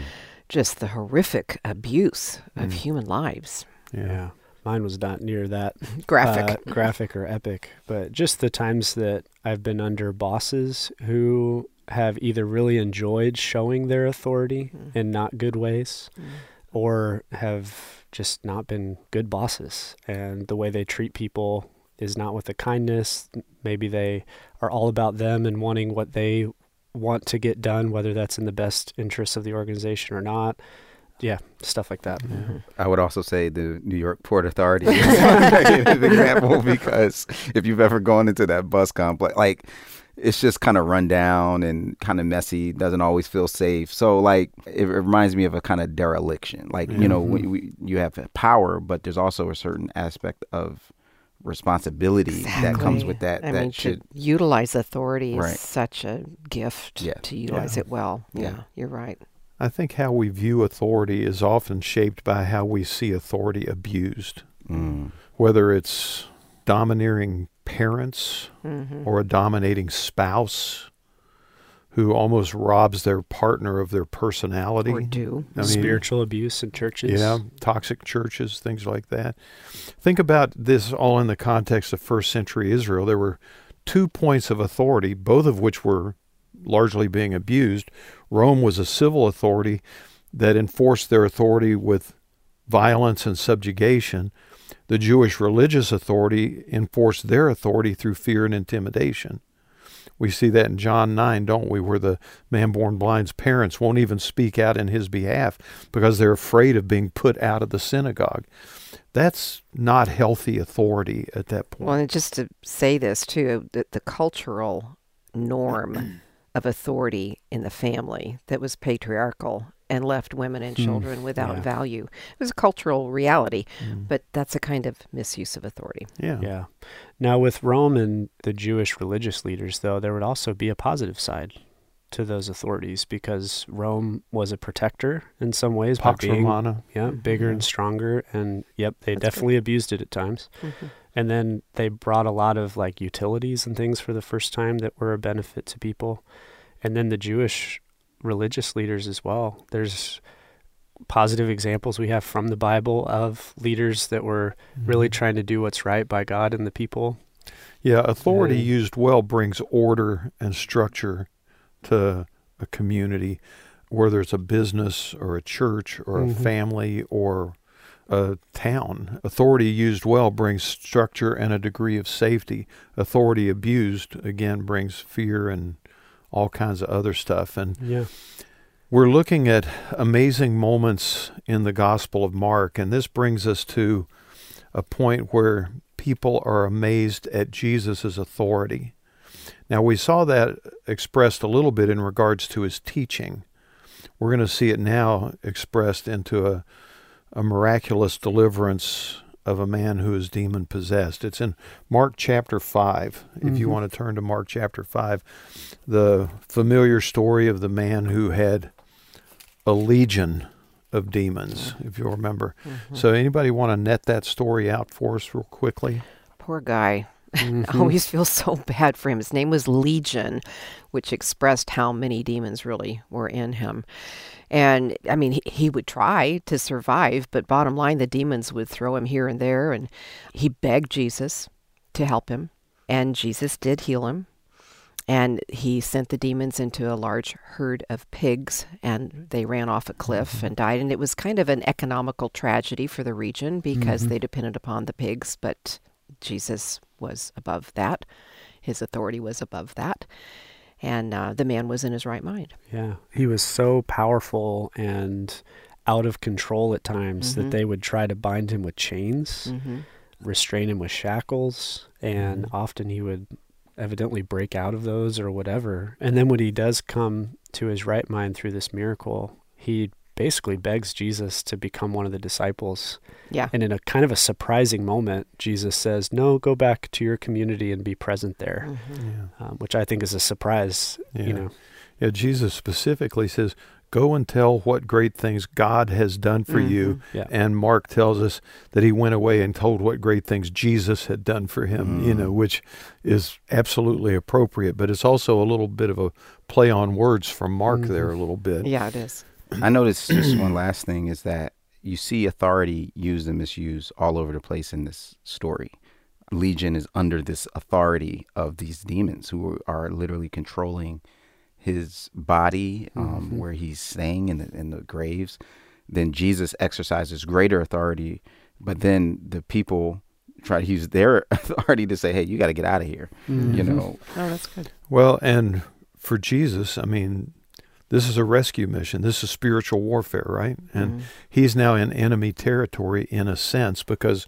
Just the horrific abuse of mm. human lives. Yeah. Mine was not near that (laughs) Graphic. uh, graphic or epic, but just the times that I've been under bosses who have either really enjoyed showing their authority mm. in not good ways mm. or have just not been good bosses and the way they treat people is not with the kindness maybe they are all about them and wanting what they want to get done whether that's in the best interests of the organization or not. Yeah stuff like that. Mm-hmm. I would also say the New York Port Authority is (laughs) a negative example because if you've ever gone into that bus complex, like it's just kind of run down and kind of messy, doesn't always feel safe. So like it, it reminds me of a kind of dereliction. Like you know, mm-hmm. we, we, you have power, but there's also a certain aspect of responsibility that comes with that. I that mean, should to utilize authority is such a gift Yeah. to utilize Yeah. it well. Yeah. Yeah, you're right. I think how we view authority is often shaped by how we see authority abused, mm, whether it's domineering parents hmm or a dominating spouse who almost robs their partner of their personality. Or do. I mean, spiritual abuse in churches Yeah, toxic churches, things like that. Think about this all in the context of first century Israel. There were two points of authority, both of which were largely being abused. Rome was a civil authority that enforced their authority with violence and subjugation. The Jewish religious authority enforced their authority through fear and intimidation. We see that in John 9, don't we, where the man born blind's parents won't even speak out in his behalf because they're afraid of being put out of the synagogue. That's not healthy authority at that point. Well, and just to say this too, that the cultural norm (clears throat) of authority in the family that was patriarchal and left women and Hmm. children without Yeah. value. It was a cultural reality, Mm. but that's a kind of misuse of authority. yeah. Yeah. Now, with Rome and the Jewish religious leaders, though, there would also be a positive side to those authorities because Rome was a protector in some ways by being Romana. yeah, bigger Yeah. and stronger. And yep, they That's good. definitely abused it at times. And then they brought a lot of like utilities and things for the first time that were a benefit to people. And then the Jewish religious leaders as well. There's positive examples we have from the Bible of leaders that were really trying to do what's right by God and the people. Yeah, authority Yeah. used well brings order and structure to a community, whether it's a business or a church or a Mhm. family or a town. Authority used well brings structure and a degree of safety. Authority abused, again, brings fear and all kinds of other stuff. And Yeah. we're looking at amazing moments in the Gospel of Mark, and this brings us to a point where people are amazed at Jesus' authority. Now, we saw that expressed a little bit in regards to his teaching. We're going to see it now expressed into a, a miraculous deliverance of a man who is demon possessed. It's in Mark chapter 5. If you Mhm. want to turn to Mark chapter 5, the familiar story of the man who had a legion of demons, if you'll remember. Mhm. So, anybody want to net that story out for us real quickly? Poor guy. I (laughs) Mhm. always feel so bad for him. His name was Legion, which expressed how many demons really were in him. And I mean, he, he would try to survive, but bottom line, the demons would throw him here and there. And he begged Jesus to help him, and Jesus did heal him. And he sent the demons into a large herd of pigs, and they ran off a cliff and died. And it was kind of an economical tragedy for the region because Mhm. they depended upon the pigs, but Jesus was above that. His authority was above that. And uh, the man was in his right mind. Yeah. He was so powerful and out of control at times Mhm. that they would try to bind him with chains, Mm-hmm. restrain him with shackles, and Mhm. often he would evidently break out of those or whatever. And then when he does come to his right mind through this miracle, he basically begs Jesus to become one of the disciples. Yeah. And in a kind of a surprising moment, Jesus says, No, go back to your community and be present there, Mm-hmm. Yeah. um, which I think is a surprise. Yeah. You know, Yeah, Jesus specifically says, Go and tell what great things God has done for you. yeah. And Mark tells us that he went away and told what great things Jesus had done for him, you Mm. know, which is absolutely appropriate. But it's also a little bit of a play on words from Mark Mhm. there, a little bit. Yeah, it is. I noticed just one (clears throat) last thing is that you see authority used and misused all over the place in this story. Legion is under this authority of these demons who are literally controlling his body, um, Mhm. where he's staying in the in the graves. Then Jesus exercises greater authority, but then the people try to use their (laughs) authority to say, "Hey, you got to get out of here." You Mhm. know, Oh, that's good. Well, and for Jesus, I mean, this is a rescue mission. This is spiritual warfare, right? And Mhm. he's now in enemy territory in a sense because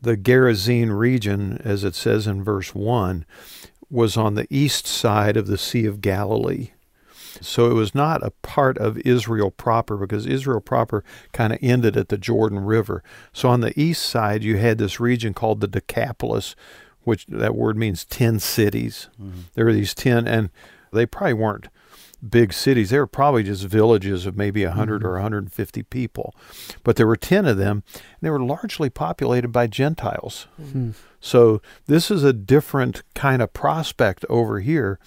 the Gerasene region, as it says in verse 1, was on the east side of the Sea of Galilee. So it was not a part of Israel proper because Israel proper kind of ended at the Jordan River. So on the east side, you had this region called the Decapolis, which that word means 10 cities. There were these 10, and they probably weren't big cities. They were probably just villages of maybe 100 or 150 people. But there were 10 of them, and they were largely populated by Gentiles. Mhm. So this is a different kind of prospect over here.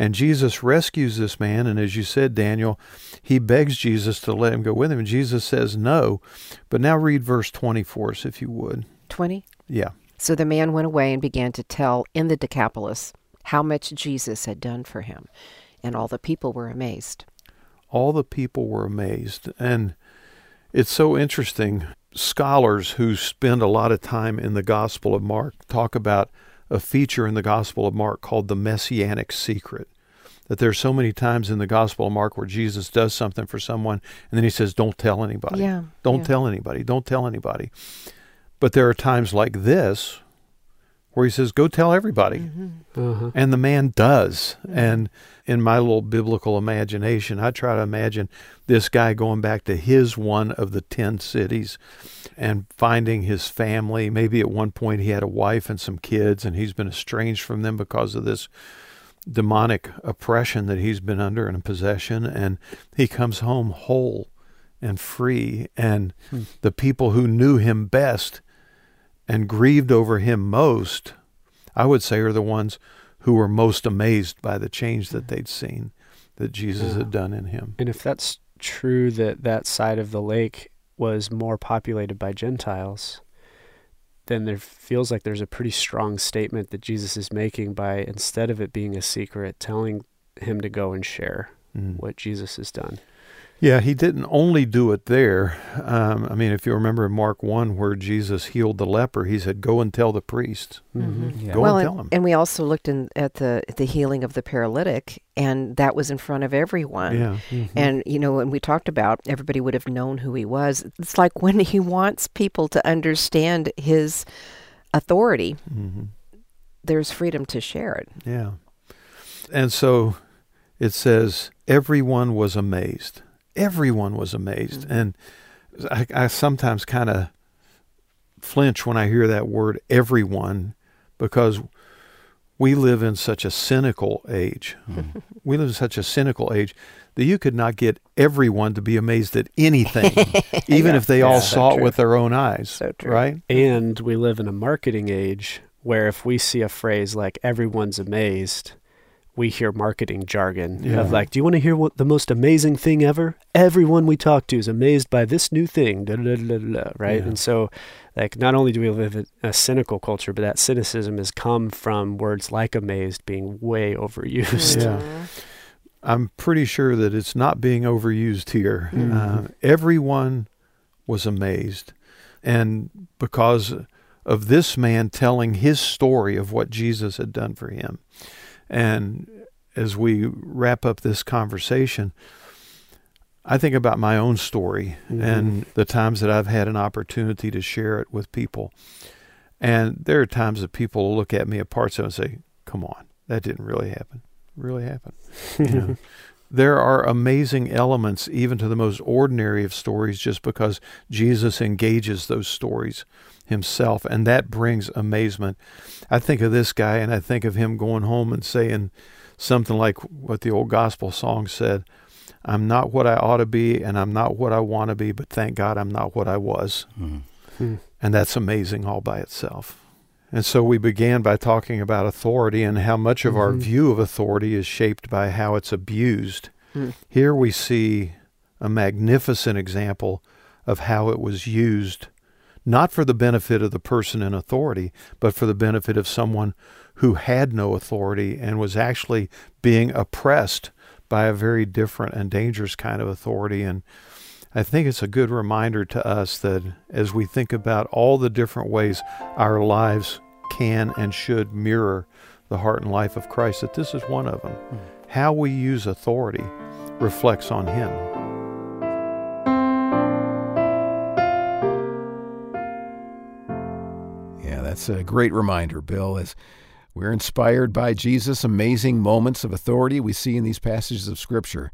And Jesus rescues this man. And as you said, Daniel, he begs Jesus to let him go with him. And Jesus says no. But now read verse 20 for us, if you would. 20. Yeah. So the man went away and began to tell in the Decapolis how much Jesus had done for him. And all the people were amazed. all the people were amazed. And it's so interesting. Scholars who spend a lot of time in the Gospel of Mark talk about a feature in the Gospel of Mark called the messianic secret. That there's so many times in the Gospel of Mark where Jesus does something for someone and then he says, Don't tell anybody. Yeah. Don't yeah. tell anybody. Don't tell anybody. But there are times like this where he says, Go tell everybody. Mhm. Uh-huh. And the man does. And in my little biblical imagination, I try to imagine this guy going back to his one of the 10 cities and finding his family. Maybe at one point he had a wife and some kids, and he's been estranged from them because of this demonic oppression that he's been under and possession. And he comes home whole and free. And Hmm. the people who knew him best and grieved over him most, I would say, are the ones who were most amazed by the change that they'd seen that Jesus Yeah. had done in him. And if that's true that that side of the lake was more populated by Gentiles, then there feels like there's a pretty strong statement that Jesus is making by instead of it being a secret, telling him to go and share Mm. what Jesus has done. Yeah, he didn't only do it there. Um, I mean, if you remember in Mark 1 where Jesus healed the leper, he said, Go and tell the priests. Mm-hmm. Yeah. Go well, and and, tell them. and we also looked in, at the the healing of the paralytic, and that was in front of everyone. Yeah. mhm. And you know, when we talked about everybody would have known who he was. It's like when he wants people to understand his authority, Mhm. there's freedom to share it. Yeah. And so it says, everyone was amazed. Everyone was amazed. Mm-hmm. And I, I sometimes kind of flinch when I hear that word everyone because we live in such a cynical age. Mm-hmm. (laughs) We live in such a cynical age that you could not get everyone to be amazed at anything, (laughs) even Yeah. if they all so saw it with their own eyes. So true. Right? And we live in a marketing age where if we see a phrase like everyone's amazed, we hear marketing jargon Yeah. of like, do you want to hear what the most amazing thing ever? Everyone we talk to is amazed by this new thing, da, da, da, da, da, right? Yeah. And so, like, not only do we live in a cynical culture, but that cynicism has come from words like amazed being way overused. Yeah. I'm pretty sure that it's not being overused here. Mhm. Uh, everyone was amazed. And because of this man telling his story of what Jesus had done for him. And as we wrap up this conversation, I think about my own story Mhm. and the times that I've had an opportunity to share it with people. And there are times that people look at me at parts of it and say, Come on, that didn't really happen. Really happen. You know, (laughs) there are amazing elements even to the most ordinary of stories just because Jesus engages those stories himself and that brings amazement. I think of this guy and I think of him going home and saying something like what the old gospel song said, I'm not what I ought to be and I'm not what I want to be, but thank God I'm not what I was. Mhm. Hmm. And that's amazing all by itself. And so we began by talking about authority and how much of our Mhm. view of authority is shaped by how it's abused. Mm. Here we see a magnificent example of how it was used, not for the benefit of the person in authority, but for the benefit of someone who had no authority and was actually being oppressed by a very different and dangerous kind of authority. And I think it's a good reminder to us that as we think about all the different ways our lives can and should mirror the heart and life of Christ, that this is one of them. Hmm. How we use authority reflects on Him. That's a great reminder, Bill, as we're inspired by Jesus' amazing moments of authority we see in these passages of Scripture.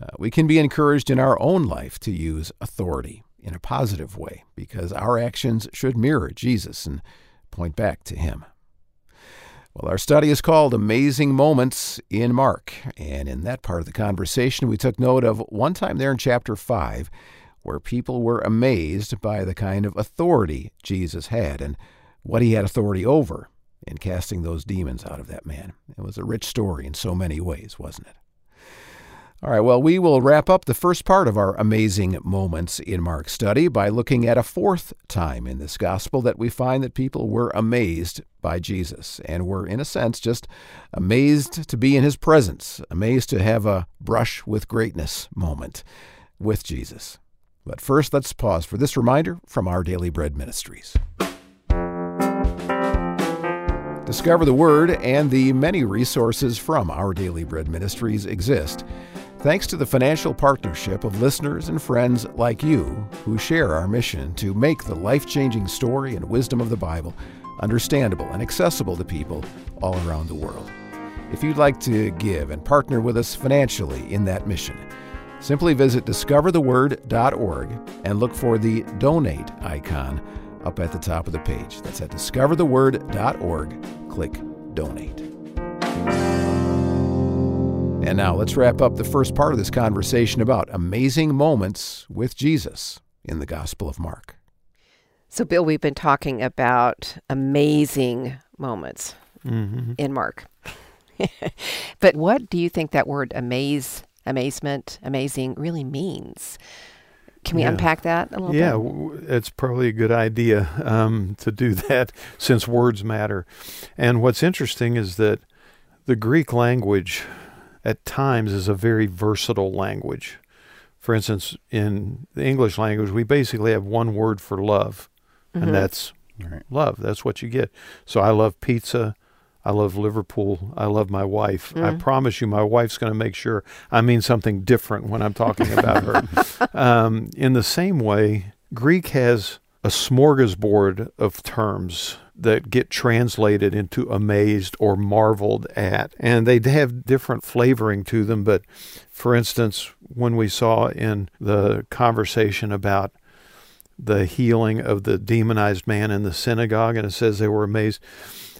Uh, we can be encouraged in our own life to use authority in a positive way because our actions should mirror Jesus and point back to Him. Well, our study is called Amazing Moments in Mark. And in that part of the conversation, we took note of one time there in chapter 5 where people were amazed by the kind of authority Jesus had and what he had authority over in casting those demons out of that man. It was a rich story in so many ways, wasn't it? All right, well, we will wrap up the first part of our amazing moments in Mark's study by looking at a fourth time in this gospel that we find that people were amazed by Jesus and were, in a sense, just amazed to be in his presence, amazed to have a brush with greatness moment with Jesus. But first, let's pause for this reminder from our Daily Bread Ministries. Discover the Word and the many resources from our Daily Bread Ministries exist thanks to the financial partnership of listeners and friends like you who share our mission to make the life changing story and wisdom of the Bible understandable and accessible to people all around the world. If you'd like to give and partner with us financially in that mission, simply visit discovertheword.org and look for the donate icon up at the top of the page. That's at discovertheword.org. Click donate. And now let's wrap up the first part of this conversation about amazing moments with Jesus in the Gospel of Mark. So, Bill, we've been talking about amazing moments Mm-hmm. in Mark. (laughs) but what do you think that word amaze, amazement, amazing really means? Can we Yeah. unpack that a little Yeah, bit? w- it's probably a good idea um, to do (laughs) that since words matter. And what's interesting is that the Greek language at times is a very versatile language. for instance, in the English language, we basically have one word for love, Mhm. and that's Right. love. That's what you get. So I love pizza. I love Liverpool. I love my wife. I Mm. promise you, my wife's going to make sure I mean something different when I'm talking about her. (laughs) Um, in the same way, Greek has a smorgasbord of terms that get translated into amazed or marveled at. And they have different flavoring to them. But for instance, when we saw in the conversation about the healing of the demonized man in the synagogue, and it says they were amazed.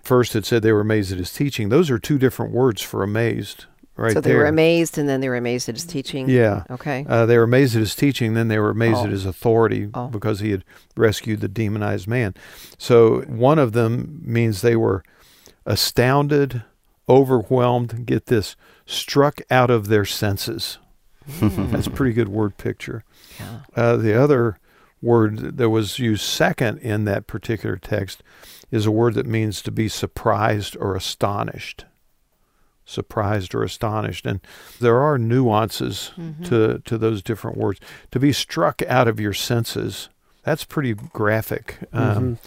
First, it said they were amazed at his teaching. Those are two different words for amazed, right so they there. were amazed, and then they were amazed at his teaching. Yeah. Okay. Uh, they were amazed at his teaching, then they were amazed Oh. at his authority Oh. because he had rescued the demonized man. So one of them means they were astounded, overwhelmed, get this, struck out of their senses. That's a pretty good word picture. Yeah. Uh, the other word that was used second in that particular text is a word that means to be surprised or astonished. Surprised or astonished. And there are nuances Mm-hmm. to, to those different words. To be struck out of your senses, that's pretty graphic. Um, Mhm.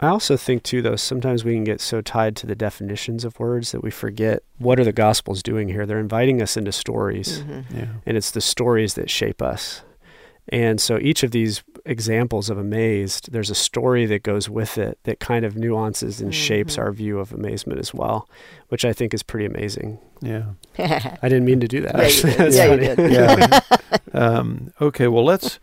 I also think too, though, sometimes we can get so tied to the definitions of words that we forget what are the Gospels doing here. They're inviting us into stories, Mhm. Yeah. and it's the stories that shape us. And so each of these examples of amazed, there's a story that goes with it that kind of nuances and shapes Mhm. our view of amazement as well, which I think is pretty amazing. Yeah. (laughs) I didn't mean to do that. Yeah, you did. (laughs) Yeah, you did. yeah. (laughs) um, okay. Well, let's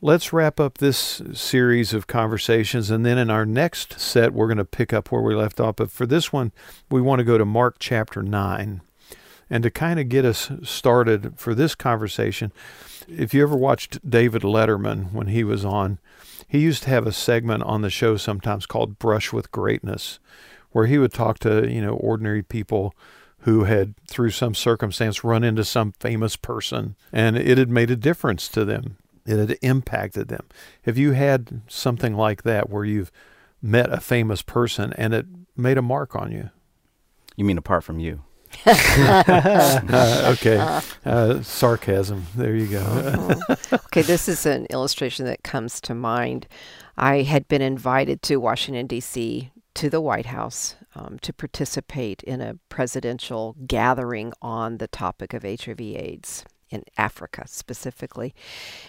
let's wrap up this series of conversations, and then in our next set, we're going to pick up where we left off. But for this one, we want to go to Mark chapter nine, and to kind of get us started for this conversation. If you ever watched David Letterman when he was on, he used to have a segment on the show sometimes called "Brush with Greatness," where he would talk to you know ordinary people who had, through some circumstance, run into some famous person and it had made a difference to them. It had impacted them. Have you had something like that where you've met a famous person and it made a mark on you? You mean apart from you? Uh, (laughs) okay. Uh, sarcasm. There you go. Mhm. okay, this is an illustration that comes to mind. I had been invited to Washington, D.C., to the White House um, to participate in a presidential gathering on the topic of HIV/AIDS in Africa specifically.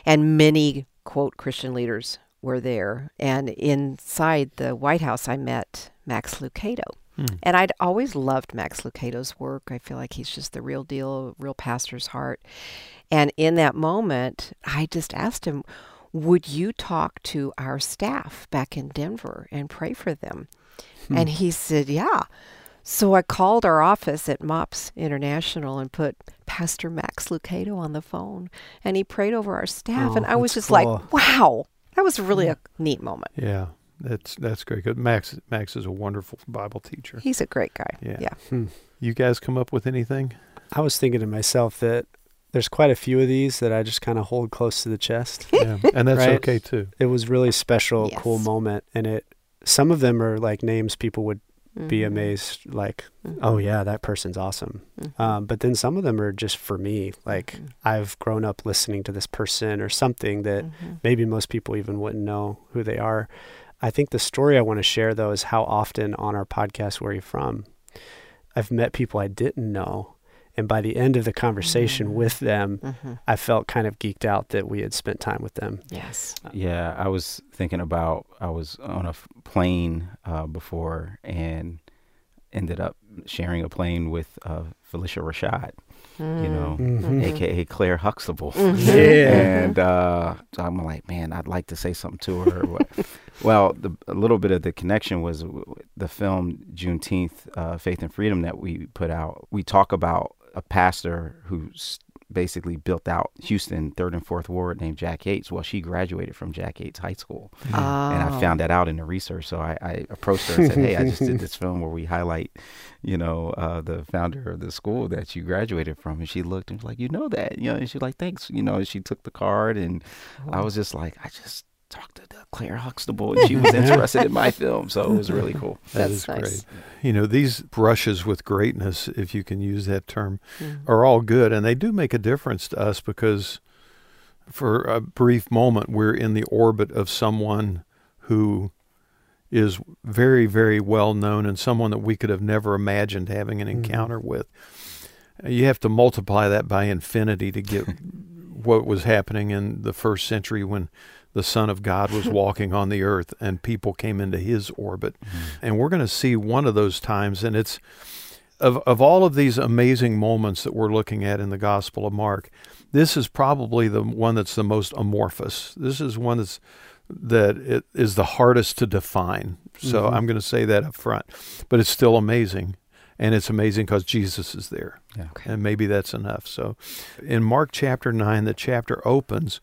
And many, quote, Christian leaders were there. And inside the White House, I met Max Lucado. Hmm. And I'd always loved Max Lucado's work. I feel like he's just the real deal, real pastor's heart. And in that moment, I just asked him, Would you talk to our staff back in Denver and pray for them? And he said, Yeah. So I called our office at MOPS International and put Pastor Max Lucado on the phone. And he prayed over our staff. Oh, and I was just like. Wow. That was really a neat moment. Yeah. That's that's great. Good. Max Max is a wonderful Bible teacher. He's a great guy. Yeah. Yeah. Hmm. You guys come up with anything? I was thinking to myself that there's quite a few of these that I just kind of hold close to the chest. (laughs) Yeah. And that's Right. okay too. It was really special, cool moment, and it. Some of them are like names people would be Mhm. amazed, like, Mhm. oh yeah, that person's awesome. Mhm. Um, but then some of them are just for me, like Mhm. I've grown up listening to this person or something that Mhm. maybe most people even wouldn't know who they are. I think the story I want to share though is how often on our podcast Where Are You From? I've met people I didn't know. And by the end of the conversation Mm. with them, Mhm. I felt kind of geeked out that we had spent time with them. Yes. Yeah, I was thinking about I was on a plane uh, before and ended up sharing a plane with uh, Phylicia Rashad, you know, Mhm. aka Claire Huxtable. (laughs) Yeah. And uh, so I'm like, man, I'd like to say something to her. Well, (laughs) the, a little bit of the connection was the film Juneteenth, uh, Faith and Freedom that we put out. We talk about a pastor who's basically built out Houston third and fourth ward named Jack Yates. Well, she graduated from Jack Yates High School, and I Oh. found that out in the research. So I, I approached her and said, "Hey, I just did (laughs) this film where we highlight, you know, uh, the founder of the school that you graduated from." And she looked and was like, "You know that?" You know, and she was like, "Thanks." You know, and she took the card, and I was just like, "I just." Talked to Claire Huxtable, and she was (laughs) interested in my film, so it was really cool. That That's is nice. great. You know, these brushes with greatness, if you can use that term, Mhm. are all good and they do make a difference to us because for a brief moment, we're in the orbit of someone who is very, very well known and someone that we could have never imagined having an Mhm. encounter with. You have to multiply that by infinity to get (laughs) what was happening in the first century when the Son of God was walking on the earth and people came into his orbit. And we're going to see one of those times, and it's of, of all of these amazing moments that we're looking at in the Gospel of Mark, this is probably the one that's the most amorphous. This is one that's that it is the hardest to define. So Mhm. I'm going to say that up front, but it's still amazing, and it's amazing because Jesus is there, Okay. and maybe that's enough. So, in Mark chapter nine, the chapter opens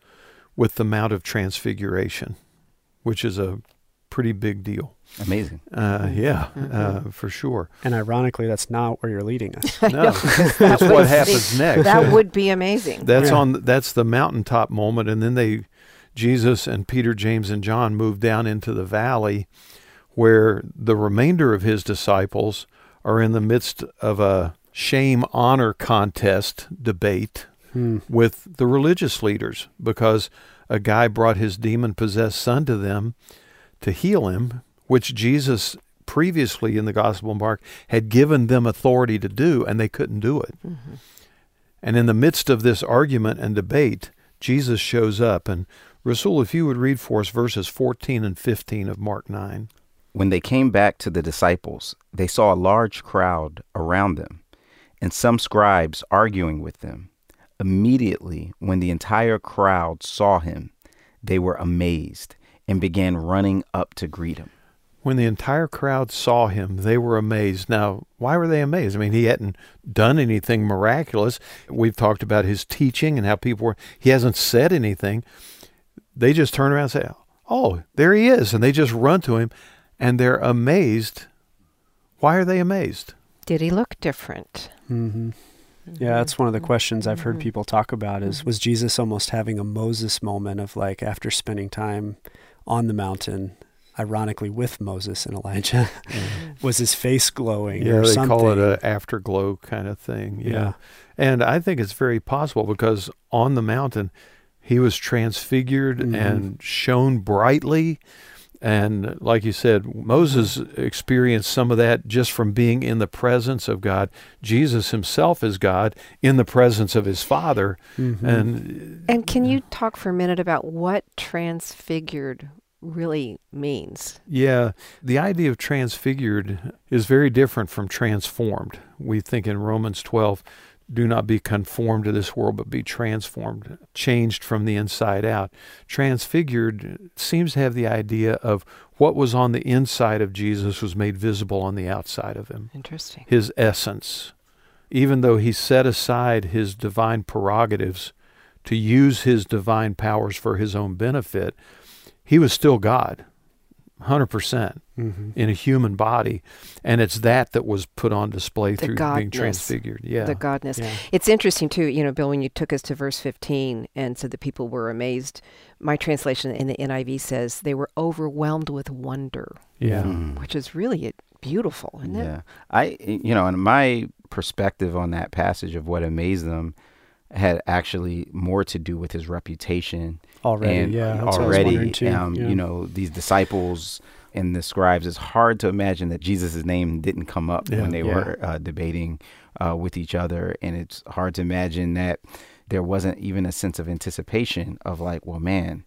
with the Mount of Transfiguration, which is a pretty big deal. Amazing. Uh, yeah, Mhm. uh, for sure. And ironically, that's not where you're leading us. No, (laughs) (laughs) that's what happens be- next. That would be amazing. That's Yeah. on. That's the mountaintop moment, and then they, Jesus and Peter, James, and John move down into the valley, where the remainder of his disciples are in the midst of a shame honor contest debate Hmm. with the religious leaders because a guy brought his demon possessed son to them to heal him, which Jesus previously in the Gospel of Mark had given them authority to do, and they couldn't do it. Mhm. And in the midst of this argument and debate, Jesus shows up. And Rasul, if you would read for us verses 14 and 15 of Mark 9. When they came back to the disciples, they saw a large crowd around them, and some scribes arguing with them. Immediately, when the entire crowd saw him, they were amazed and began running up to greet him. When the entire crowd saw him, they were amazed. Now, why were they amazed? I mean, he hadn't done anything miraculous. We've talked about his teaching and how people were, he hasn't said anything. They just turn around and say, Oh, there he is. And they just run to him and they're amazed. Why are they amazed? Did he look different? hmm Yeah, that's one of the questions I've heard Mhm. people talk about is was Jesus almost having a Moses moment of like after spending time on the mountain, ironically with Moses and Elijah, (laughs) was his face glowing Yeah, or they something? call it an afterglow kind of thing. Yeah. yeah. And I think it's very possible because on the mountain, he was transfigured Mhm. and shone brightly. And like you said, Moses experienced some of that just from being in the presence of God. Jesus himself is God in the presence of his Father. Mhm. And And can you talk for a minute about what transfigured really means? Yeah, the idea of transfigured is very different from transformed. We think in Romans 12, do not be conformed to this world, but be transformed, changed from the inside out. Transfigured seems to have the idea of what was on the inside of Jesus was made visible on the outside of him, Interesting. his essence. Even though he set aside his divine prerogatives to use his divine powers for his own benefit, he was still God, 100% Mhm. in a human body. And it's that that was put on display The through being transfigured. Yeah. The godness. Yeah. It's interesting too, you know, Bill, when you took us to verse 15 and said the people were amazed, my translation in the NIV says they were overwhelmed with wonder, yeah. Mm. which is really beautiful, isn't it? Yeah. I, you know, and my perspective on that passage of what amazed them had actually more to do with his reputation Already, and yeah. That's what I was already, too. um, yeah. you know, these disciples and the scribes. It's hard to imagine that Jesus' name didn't come up Yeah. when they Yeah. were uh, debating uh, with each other, and it's hard to imagine that there wasn't even a sense of anticipation of like, well, man,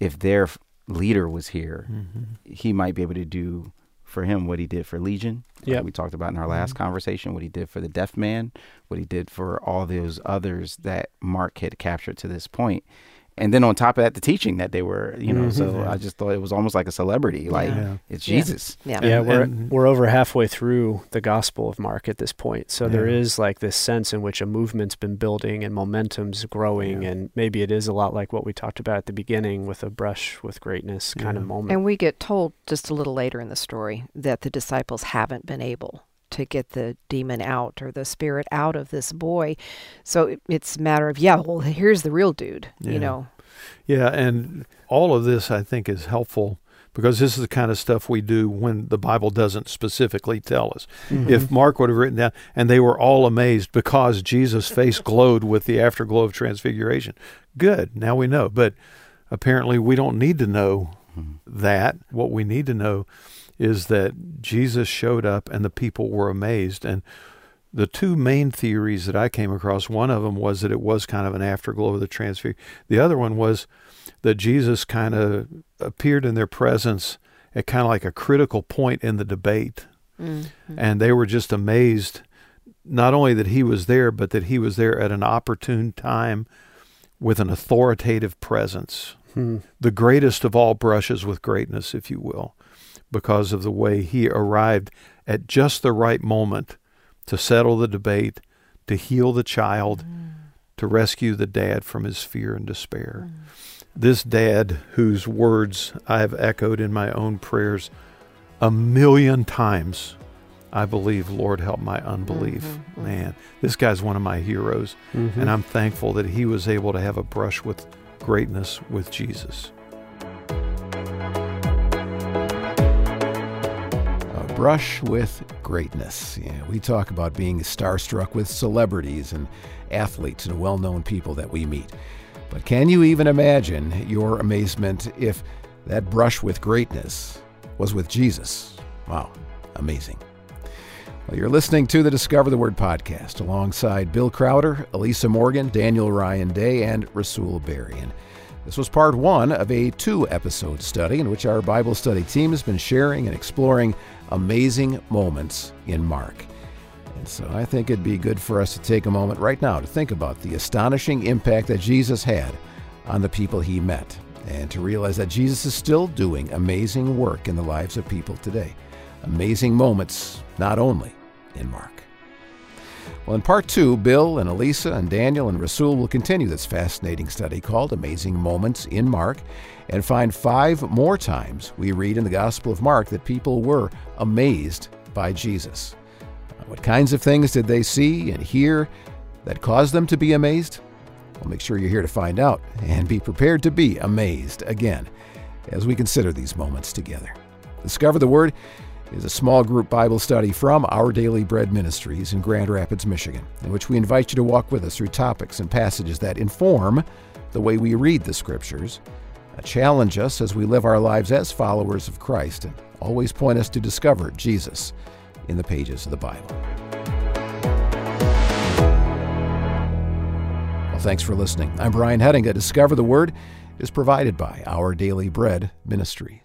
if their leader was here, Mhm. he might be able to do for him what he did for Legion. Yep. we talked about in our last mm-hmm. conversation, what he did for the deaf man, what he did for all those others that Mark had captured to this point. And then on top of that, the teaching that they were, you know, Mhm. so Yeah. I just thought it was almost like a celebrity. Like Yeah. it's Jesus. Yeah. yeah, And- we're and- we're over halfway through the Gospel of Mark at this point, so there Yeah. is like this sense in which a movement's been building and momentum's growing, Yeah. and maybe it is a lot like what we talked about at the beginning with a brush with greatness kind of moment. And we get told just a little later in the story that the disciples haven't been able to get the demon out or the spirit out of this boy. So it's a matter of, yeah, well, here's the real dude, Yeah. you know. Yeah, and all of this I think is helpful because this is the kind of stuff we do when the Bible doesn't specifically tell us. Mm-hmm. If Mark would have written down, and they were all amazed because Jesus' face glowed with the afterglow of transfiguration. Good, now we know. But apparently, we don't need to know that. What we need to know is that Jesus showed up and the people were amazed. And the two main theories that I came across, one of them was that it was kind of an afterglow of the transfiguration. The other one was that Jesus kind of appeared in their presence at kind of like a critical point in the debate. Mm-hmm. And they were just amazed, not only that he was there, but that he was there at an opportune time with an authoritative presence. Hmm. The greatest of all brushes with greatness, if you will, because of the way he arrived at just the right moment to settle the debate, to heal the child, to rescue the dad from his fear and despair. This dad, whose words I have echoed in my own prayers a million times, I believe, Lord, help my unbelief. Mhm, mhm. Man, this guy's one of my heroes, Mhm. and I'm thankful that he was able to have a brush with greatness with Jesus. Brush with greatness. Yeah, we talk about being starstruck with celebrities and athletes and well known people that we meet. But can you even imagine your amazement if that brush with greatness was with Jesus? Wow, amazing. Well, you're listening to the Discover the Word podcast alongside Bill Crowder, Elisa Morgan, Daniel Ryan Day, and Rasul Berry. And this was part one of a two episode study in which our Bible study team has been sharing and exploring amazing moments in Mark. And so I think it'd be good for us to take a moment right now to think about the astonishing impact that Jesus had on the people he met and to realize that Jesus is still doing amazing work in the lives of people today. Amazing moments, not only in Mark. Well, in part two, Bill and Elisa and Daniel and Rasul will continue this fascinating study called Amazing Moments in Mark and find five more times we read in the Gospel of Mark that people were amazed by Jesus. What kinds of things did they see and hear that caused them to be amazed? Well, make sure you're here to find out and be prepared to be amazed again as we consider these moments together. Discover the Word is a small group Bible study from Our Daily Bread Ministries in Grand Rapids, Michigan, in which we invite you to walk with us through topics and passages that inform the way we read the Scriptures, challenge us as we live our lives as followers of Christ, and always point us to discover Jesus in the pages of the Bible. Well, thanks for listening. I'm Brian Hettinga. Discover the Word is provided by Our Daily Bread Ministries.